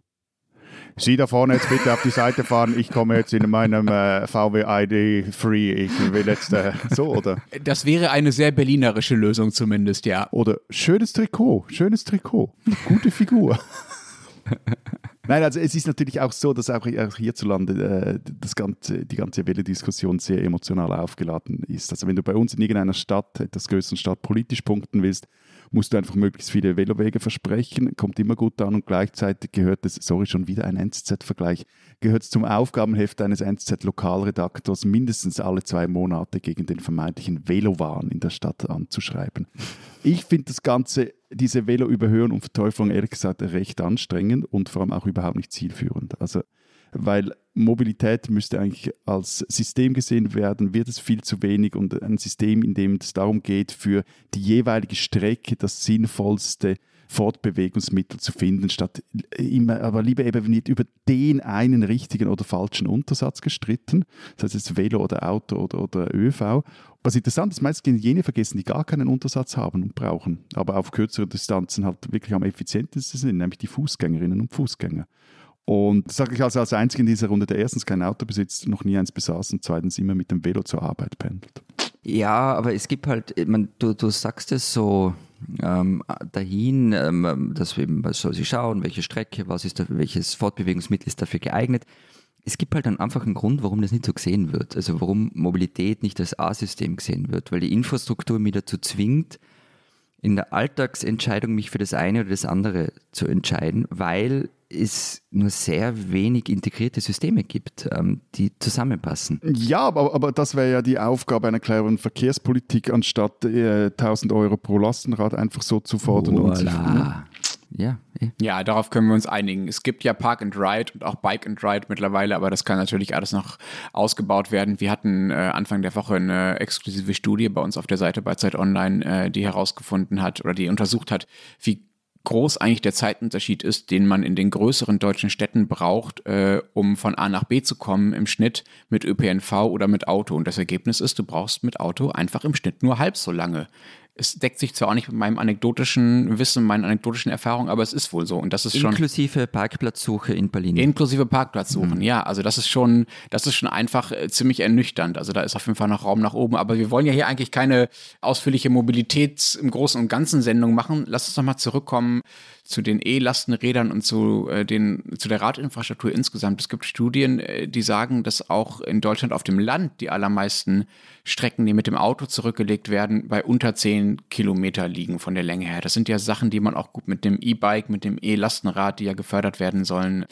Sie da vorne jetzt bitte auf die Seite fahren. Ich komme jetzt in meinem äh, VW ID Free. Ich will jetzt äh, so, oder? Das wäre eine sehr berlinerische Lösung zumindest, ja. Oder schönes Trikot, schönes Trikot, gute Figur. Nein, also es ist natürlich auch so, dass auch, hierzulande äh, das ganze, die ganze Wählerdiskussion sehr emotional aufgeladen ist. Also wenn du bei uns in irgendeiner Stadt, etwas größeren Stadt, politisch punkten willst, musst du einfach möglichst viele Velowege versprechen, kommt immer gut an und gleichzeitig gehört es, sorry, schon wieder ein NZZ-Vergleich, gehört es zum Aufgabenheft eines NZZ-Lokalredaktors mindestens alle zwei Monate gegen den vermeintlichen Velowahn in der Stadt anzuschreiben. Ich finde das Ganze, diese Velo-Überhöhung und Verteufelung, ehrlich gesagt, recht anstrengend und vor allem auch überhaupt nicht zielführend. Also weil Mobilität müsste eigentlich als System gesehen werden, wird es viel zu wenig und ein System, in dem es darum geht, für die jeweilige Strecke das sinnvollste Fortbewegungsmittel zu finden, statt immer, aber lieber eben nicht über den einen richtigen oder falschen Untersatz gestritten, das heißt jetzt Velo oder Auto oder, oder ÖV. Was interessant ist, meistens jene vergessen, die gar keinen Untersatz haben und brauchen, aber auf kürzeren Distanzen halt wirklich am effizientesten sind, nämlich die Fußgängerinnen und Fußgänger. Und sage ich also als Einziger in dieser Runde, der erstens kein Auto besitzt, noch nie eins besaß und zweitens immer mit dem Velo zur Arbeit pendelt. Ja, aber es gibt halt, man, du, du sagst es so ähm, dahin, ähm, dass wir eben, soll sie schauen, welche Strecke, was ist da, welches Fortbewegungsmittel ist dafür geeignet. Es gibt halt einen einfachen Grund, warum das nicht so gesehen wird. Also warum Mobilität nicht als A-System gesehen wird, weil die Infrastruktur mich dazu zwingt, in der Alltagsentscheidung mich für das eine oder das andere zu entscheiden, weil es nur sehr wenig integrierte Systeme gibt, ähm, die zusammenpassen. Ja, aber, aber das wäre ja die Aufgabe einer cleveren Verkehrspolitik, anstatt äh, 1000 Euro pro Lastenrad einfach so zu fordern. Voilà. Und sich, ne? Ja, eh. Ja, darauf können wir uns einigen. Es gibt ja Park and Ride und auch Bike and Ride mittlerweile, aber das kann natürlich alles noch ausgebaut werden. Wir hatten äh, Anfang der Woche eine exklusive Studie bei uns auf der Seite bei Zeit Online, äh, die herausgefunden hat oder die untersucht hat, wie groß eigentlich der Zeitunterschied ist, den man in den größeren deutschen Städten braucht, äh, um von A nach B zu kommen im Schnitt mit ÖPNV oder mit Auto. Und das Ergebnis ist, du brauchst mit Auto einfach im Schnitt nur halb so lange es deckt sich zwar auch nicht mit meinem anekdotischen Wissen, meinen anekdotischen Erfahrungen, aber es ist wohl so. Und das ist schon. Inklusive Parkplatzsuche in Berlin. Inklusive Parkplatzsuchen, mhm. ja. Also das ist schon, das ist schon einfach äh, ziemlich ernüchternd. Also da ist auf jeden Fall noch Raum nach oben. Aber wir wollen ja hier eigentlich keine ausführliche Mobilitäts im Großen und Ganzen Sendung machen. Lass uns nochmal zurückkommen zu den E-Lastenrädern und zu, äh, den, zu der Radinfrastruktur insgesamt. Es gibt Studien, äh, die sagen, dass auch in Deutschland auf dem Land die allermeisten Strecken, die mit dem Auto zurückgelegt werden, bei unter 10 Kilometer liegen von der Länge her. Das sind ja Sachen, die man auch gut mit dem E-Bike, mit dem E-Lastenrad, die ja gefördert werden sollen,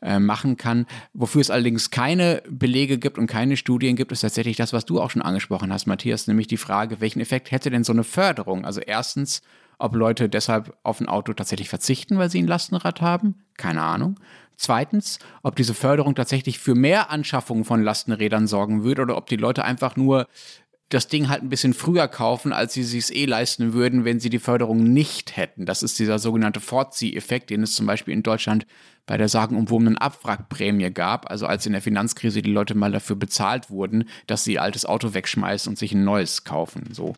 äh, machen kann. Wofür es allerdings keine Belege gibt und keine Studien gibt, ist tatsächlich das, was du auch schon angesprochen hast, Matthias, nämlich die Frage, welchen Effekt hätte denn so eine Förderung? Also erstens, ob Leute deshalb auf ein Auto tatsächlich verzichten, weil sie ein Lastenrad haben, keine Ahnung. Zweitens, ob diese Förderung tatsächlich für mehr Anschaffungen von Lastenrädern sorgen würde oder ob die Leute einfach nur das Ding halt ein bisschen früher kaufen, als sie es eh leisten würden, wenn sie die Förderung nicht hätten. Das ist dieser sogenannte Vorzieheffekt, den es zum Beispiel in Deutschland bei der sagenumwobenen Abwrackprämie gab. Also als in der Finanzkrise die Leute mal dafür bezahlt wurden, dass sie ihr altes Auto wegschmeißen und sich ein neues kaufen. So.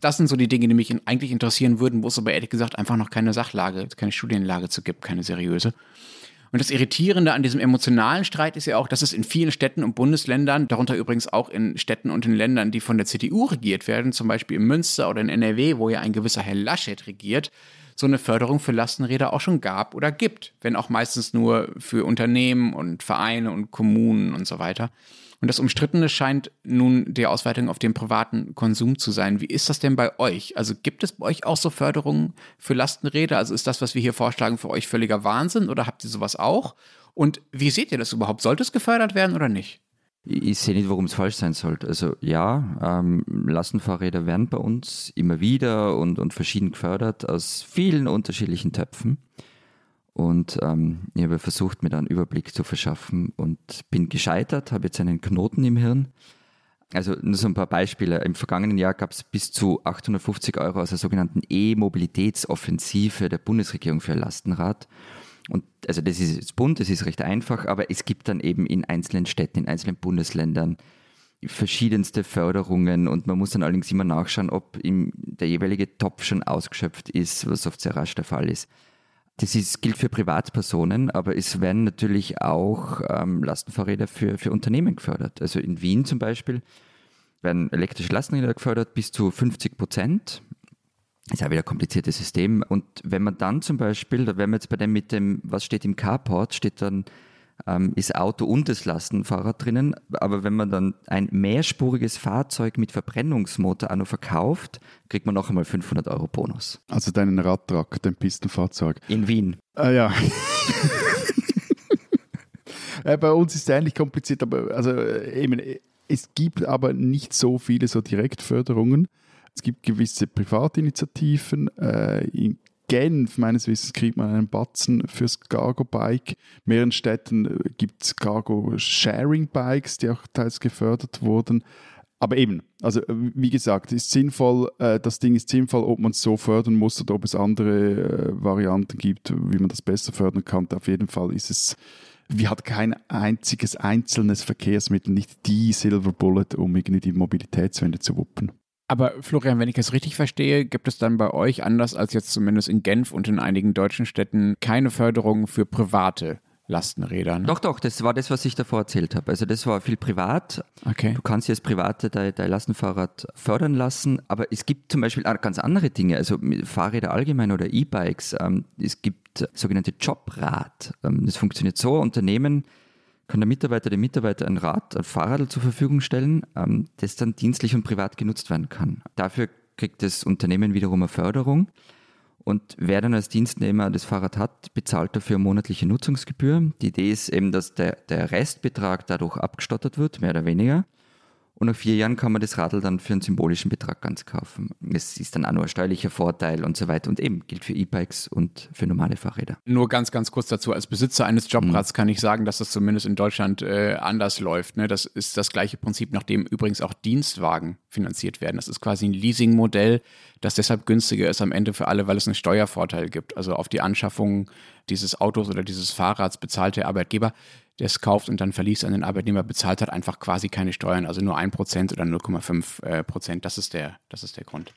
Das sind so die Dinge, die mich eigentlich interessieren würden, wo es aber ehrlich gesagt einfach noch keine Sachlage, keine Studienlage zu gibt, keine seriöse. Und das Irritierende an diesem emotionalen Streit ist ja auch, dass es in vielen Städten und Bundesländern, darunter übrigens auch in Städten und in Ländern, die von der CDU regiert werden, zum Beispiel in Münster oder in NRW, wo ja ein gewisser Herr Laschet regiert, so eine Förderung für Lastenräder auch schon gab oder gibt, wenn auch meistens nur für Unternehmen und Vereine und Kommunen und so weiter. Und das Umstrittene scheint nun die Ausweitung auf den privaten Konsum zu sein. Wie ist das denn bei euch? Also gibt es bei euch auch so Förderungen für Lastenräder? Also ist das, was wir hier vorschlagen, für euch völliger Wahnsinn oder habt ihr sowas auch? Und wie seht ihr das überhaupt? Sollte es gefördert werden oder nicht? Ich sehe nicht, warum es falsch sein sollte. Also ja, ähm, Lastenfahrräder werden bei uns immer wieder und, und verschieden gefördert aus vielen unterschiedlichen Töpfen. Und ähm, ich habe versucht, mir da einen Überblick zu verschaffen und bin gescheitert, habe jetzt einen Knoten im Hirn. Also nur so ein paar Beispiele. Im vergangenen Jahr gab es bis zu 850 Euro aus der sogenannten E-Mobilitätsoffensive der Bundesregierung für Lastenrad. Und also das ist jetzt bunt, das ist recht einfach, aber es gibt dann eben in einzelnen Städten, in einzelnen Bundesländern verschiedenste Förderungen und man muss dann allerdings immer nachschauen, ob der jeweilige Topf schon ausgeschöpft ist, was oft sehr rasch der Fall ist. Das ist, gilt für Privatpersonen, aber es werden natürlich auch ähm, Lastenfahrräder für, für Unternehmen gefördert. Also in Wien zum Beispiel werden elektrische Lastenräder gefördert bis zu 50 Prozent. Ist ja wieder ein kompliziertes System. Und wenn man dann zum Beispiel, da wären wir jetzt bei dem mit dem, was steht im Carport, steht dann ähm, ist Auto und das Lastenfahrrad drinnen. Aber wenn man dann ein mehrspuriges Fahrzeug mit Verbrennungsmotor auch noch verkauft, kriegt man noch einmal 500 Euro Bonus. Also deinen Radtrack, dein Pistenfahrzeug. In Wien. Ah ja. äh, bei uns ist es ähnlich kompliziert, aber also äh, eben, es gibt aber nicht so viele so Direktförderungen. Es gibt gewisse Privatinitiativen. Äh, in Genf, meines Wissens, kriegt man einen Batzen fürs Cargo-Bike. In mehreren Städten äh, gibt es Cargo-Sharing-Bikes, die auch teils gefördert wurden. Aber eben, also äh, wie gesagt, ist sinnvoll, äh, das Ding ist sinnvoll, ob man es so fördern muss oder ob es andere äh, Varianten gibt, wie man das besser fördern kann. Auf jeden Fall ist es, wie hat kein einziges einzelnes Verkehrsmittel nicht die Silver Bullet, um irgendwie die Mobilitätswende zu wuppen. Aber Florian, wenn ich es richtig verstehe, gibt es dann bei euch, anders als jetzt zumindest in Genf und in einigen deutschen Städten, keine Förderung für private Lastenräder. Ne? Doch, doch, das war das, was ich davor erzählt habe. Also das war viel privat. Okay. Du kannst jetzt Private dein, dein Lastenfahrrad fördern lassen, aber es gibt zum Beispiel ganz andere Dinge, also Fahrräder allgemein oder E-Bikes. Ähm, es gibt sogenannte Jobrad. Ähm, das funktioniert so, Unternehmen kann der Mitarbeiter dem Mitarbeiter ein Rad, ein Fahrrad zur Verfügung stellen, ähm, das dann dienstlich und privat genutzt werden kann. Dafür kriegt das Unternehmen wiederum eine Förderung. Und wer dann als Dienstnehmer das Fahrrad hat, bezahlt dafür monatliche Nutzungsgebühr. Die Idee ist eben, dass der, der Restbetrag dadurch abgestattet wird, mehr oder weniger. Und nach vier Jahren kann man das Radl dann für einen symbolischen Betrag ganz kaufen. Es ist dann auch nur ein steuerlicher Vorteil und so weiter. Und eben gilt für E-Bikes und für normale Fahrräder. Nur ganz, ganz kurz dazu. Als Besitzer eines Jobrads mhm. kann ich sagen, dass das zumindest in Deutschland äh, anders läuft. Ne? Das ist das gleiche Prinzip, nach dem übrigens auch Dienstwagen finanziert werden. Das ist quasi ein Leasingmodell, das deshalb günstiger ist am Ende für alle, weil es einen Steuervorteil gibt. Also auf die Anschaffung dieses Autos oder dieses Fahrrads bezahlt der Arbeitgeber der es kauft und dann verließ an den Arbeitnehmer bezahlt hat, einfach quasi keine Steuern, also nur 1% oder 0,5 äh, Prozent. Das das ist der Grund.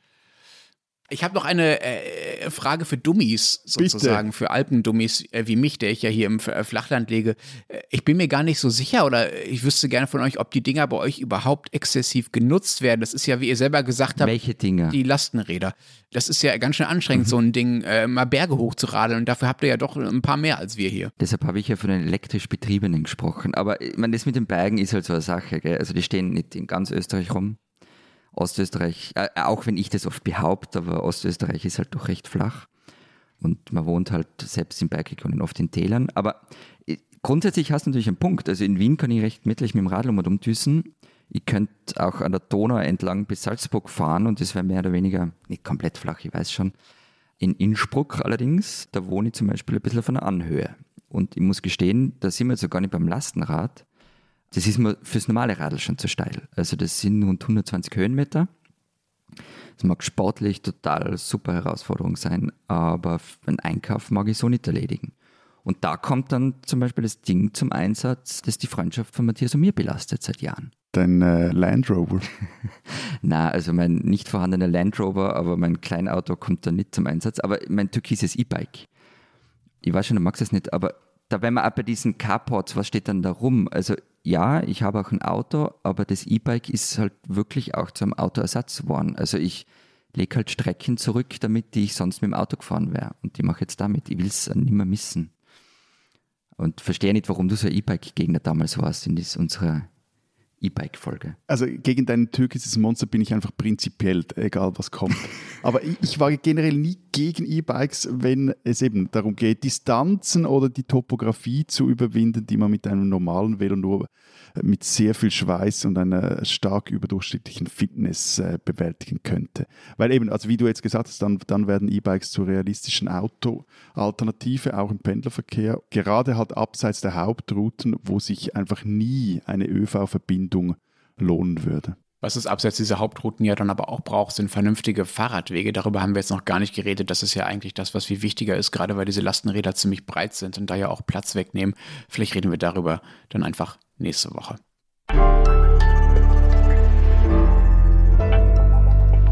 Ich habe noch eine äh, Frage für Dummies sozusagen, Bitte. für Alpendummies äh, wie mich, der ich ja hier im äh, Flachland lege. Äh, ich bin mir gar nicht so sicher oder ich wüsste gerne von euch, ob die Dinger bei euch überhaupt exzessiv genutzt werden. Das ist ja, wie ihr selber gesagt habt, Welche Dinger? die Lastenräder. Das ist ja ganz schön anstrengend, mhm. so ein Ding äh, mal Berge hochzuradeln und dafür habt ihr ja doch ein paar mehr als wir hier. Deshalb habe ich ja von den elektrisch Betriebenen gesprochen. Aber ich meine, das mit den Bergen ist halt so eine Sache. Gell? Also die stehen nicht in ganz Österreich rum. Ostösterreich, äh, auch wenn ich das oft behaupte, aber Ostösterreich ist halt doch recht flach. Und man wohnt halt selbst in Bergregionen oft in Tälern. Aber äh, grundsätzlich hast du natürlich einen Punkt. Also in Wien kann ich recht mittlich mit dem Radl mal umdüsen. Ich könnte auch an der Donau entlang bis Salzburg fahren und das wäre mehr oder weniger nicht komplett flach, ich weiß schon. In Innsbruck allerdings, da wohne ich zum Beispiel ein bisschen auf einer Anhöhe. Und ich muss gestehen, da sind wir jetzt gar nicht beim Lastenrad, das ist mir fürs normale Radl schon zu steil. Also das sind rund 120 Höhenmeter. Das mag sportlich total super Herausforderung sein, aber einen Einkauf mag ich so nicht erledigen. Und da kommt dann zum Beispiel das Ding zum Einsatz, das die Freundschaft von Matthias und mir belastet seit Jahren. Dein äh, Land Rover? Na, also mein nicht vorhandener Land Rover, aber mein Kleinauto kommt da nicht zum Einsatz. Aber mein türkises E-Bike. Ich weiß schon, du magst es nicht, aber da wenn man auch bei diesen Carports, was steht dann da rum? Also ja, ich habe auch ein Auto, aber das E-Bike ist halt wirklich auch zum Autoersatz geworden. Also ich lege halt Strecken zurück, damit die ich sonst mit dem Auto gefahren wäre. Und die mache ich jetzt damit. Ich will es nicht mehr missen. Und verstehe nicht, warum du so ein E-Bike-Gegner damals warst in unserer E-Bike-Folge. Also gegen dein türkisches Monster bin ich einfach prinzipiell, egal was kommt. Aber ich war generell nie gegen E-Bikes, wenn es eben darum geht, Distanzen oder die Topografie zu überwinden, die man mit einem normalen Velo nur mit sehr viel Schweiß und einer stark überdurchschnittlichen Fitness äh, bewältigen könnte. Weil eben, also wie du jetzt gesagt hast, dann, dann werden E-Bikes zur realistischen Auto-Alternative, auch im Pendlerverkehr, gerade halt abseits der Hauptrouten, wo sich einfach nie eine ÖV-Verbindung lohnen würde. Was es abseits dieser Hauptrouten ja dann aber auch braucht, sind vernünftige Fahrradwege. Darüber haben wir jetzt noch gar nicht geredet. Das ist ja eigentlich das, was viel wichtiger ist, gerade weil diese Lastenräder ziemlich breit sind und da ja auch Platz wegnehmen. Vielleicht reden wir darüber dann einfach nächste Woche.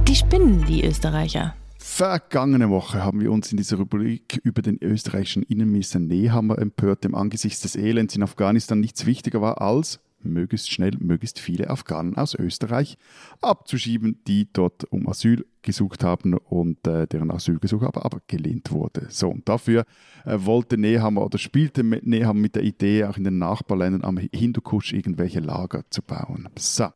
Die spinnen, die Österreicher. Vergangene Woche haben wir uns in dieser Rubrik über den österreichischen Innenminister Nehammer empört, dem angesichts des Elends in Afghanistan nichts wichtiger war als möglichst schnell möglichst viele Afghanen aus Österreich abzuschieben, die dort um Asyl gesucht haben und äh, deren Asylgesuch aber abgelehnt wurde. So, und dafür äh, wollte Nehammer oder spielte Nehammer mit der Idee, auch in den Nachbarländern am Hindukusch irgendwelche Lager zu bauen. So.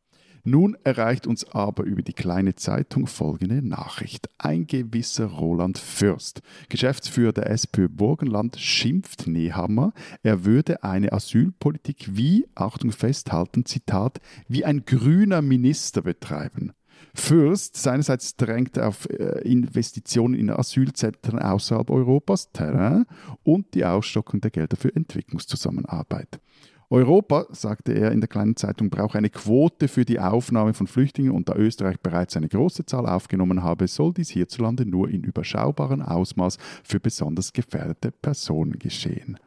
Nun erreicht uns aber über die kleine Zeitung folgende Nachricht. Ein gewisser Roland Fürst, Geschäftsführer der SPÖ Burgenland, schimpft Nehammer, er würde eine Asylpolitik wie, Achtung festhalten, Zitat, wie ein grüner Minister betreiben. Fürst seinerseits drängt auf äh, Investitionen in Asylzentren außerhalb Europas, Terrain und die Ausstockung der Gelder für Entwicklungszusammenarbeit. Europa, sagte er in der kleinen Zeitung, braucht eine Quote für die Aufnahme von Flüchtlingen und da Österreich bereits eine große Zahl aufgenommen habe, soll dies hierzulande nur in überschaubarem Ausmaß für besonders gefährdete Personen geschehen.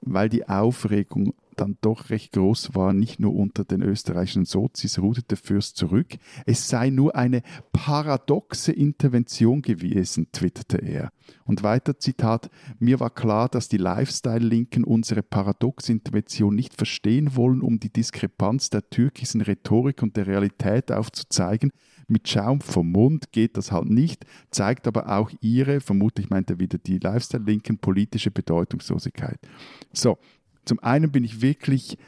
Weil die Aufregung dann doch recht groß war, nicht nur unter den österreichischen Sozis, ruderte Fürst zurück. Es sei nur eine paradoxe Intervention gewesen, twitterte er. Und weiter Zitat, mir war klar, dass die Lifestyle-Linken unsere paradoxe Intervention nicht verstehen wollen, um die Diskrepanz der türkischen Rhetorik und der Realität aufzuzeigen. Mit Schaum vom Mund geht das halt nicht, zeigt aber auch ihre, vermutlich meint er wieder die Lifestyle-Linken, politische Bedeutungslosigkeit. So, zum einen bin ich wirklich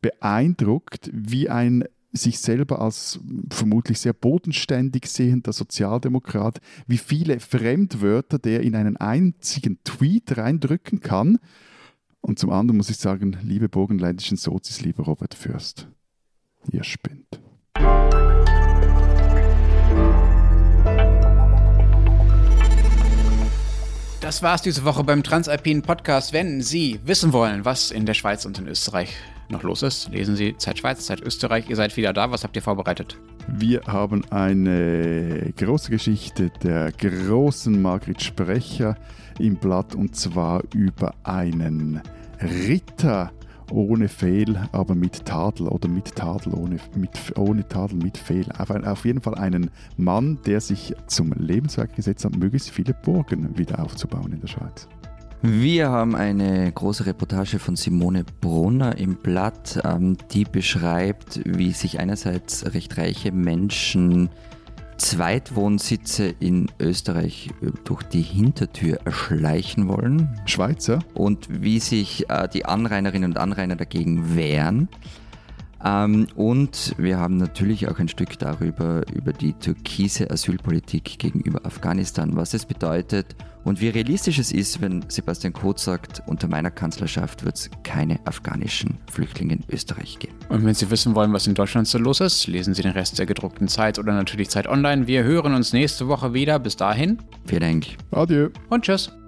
beeindruckt, wie ein sich selber als vermutlich sehr bodenständig sehender Sozialdemokrat, wie viele Fremdwörter der in einen einzigen Tweet reindrücken kann. Und zum anderen muss ich sagen, liebe burgenländischen Sozis, lieber Robert Fürst, ihr spinnt. Das war's diese Woche beim Transalpinen Podcast. Wenn Sie wissen wollen, was in der Schweiz und in Österreich noch los ist, lesen Sie Zeit Schweiz, Zeit Österreich. Ihr seid wieder da. Was habt ihr vorbereitet? Wir haben eine große Geschichte der großen Margrit Sprecher im Blatt und zwar über einen Ritter, ohne Fehl, aber mit Tadel oder mit Tadel, ohne, mit, ohne Tadel, mit Fehl. Auf, auf jeden Fall einen Mann, der sich zum Lebenswerk gesetzt hat, möglichst viele Burgen wieder aufzubauen in der Schweiz. Wir haben eine große Reportage von Simone Brunner im Blatt, ähm, die beschreibt, wie sich einerseits recht reiche Menschen Zweitwohnsitze in Österreich äh, durch die Hintertür erschleichen wollen. Schweizer. Und wie sich äh, die Anrainerinnen und Anrainer dagegen wehren. Ähm, und wir haben natürlich auch ein Stück darüber, über die türkise Asylpolitik gegenüber Afghanistan, was es bedeutet und wie realistisch es ist, wenn Sebastian Kurz sagt, unter meiner Kanzlerschaft wird es keine afghanischen Flüchtlinge in Österreich geben. Und wenn Sie wissen wollen, was in Deutschland so los ist, lesen Sie den Rest der gedruckten Zeit oder natürlich Zeit online. Wir hören uns nächste Woche wieder. Bis dahin. Vielen Dank. Adieu. Und tschüss.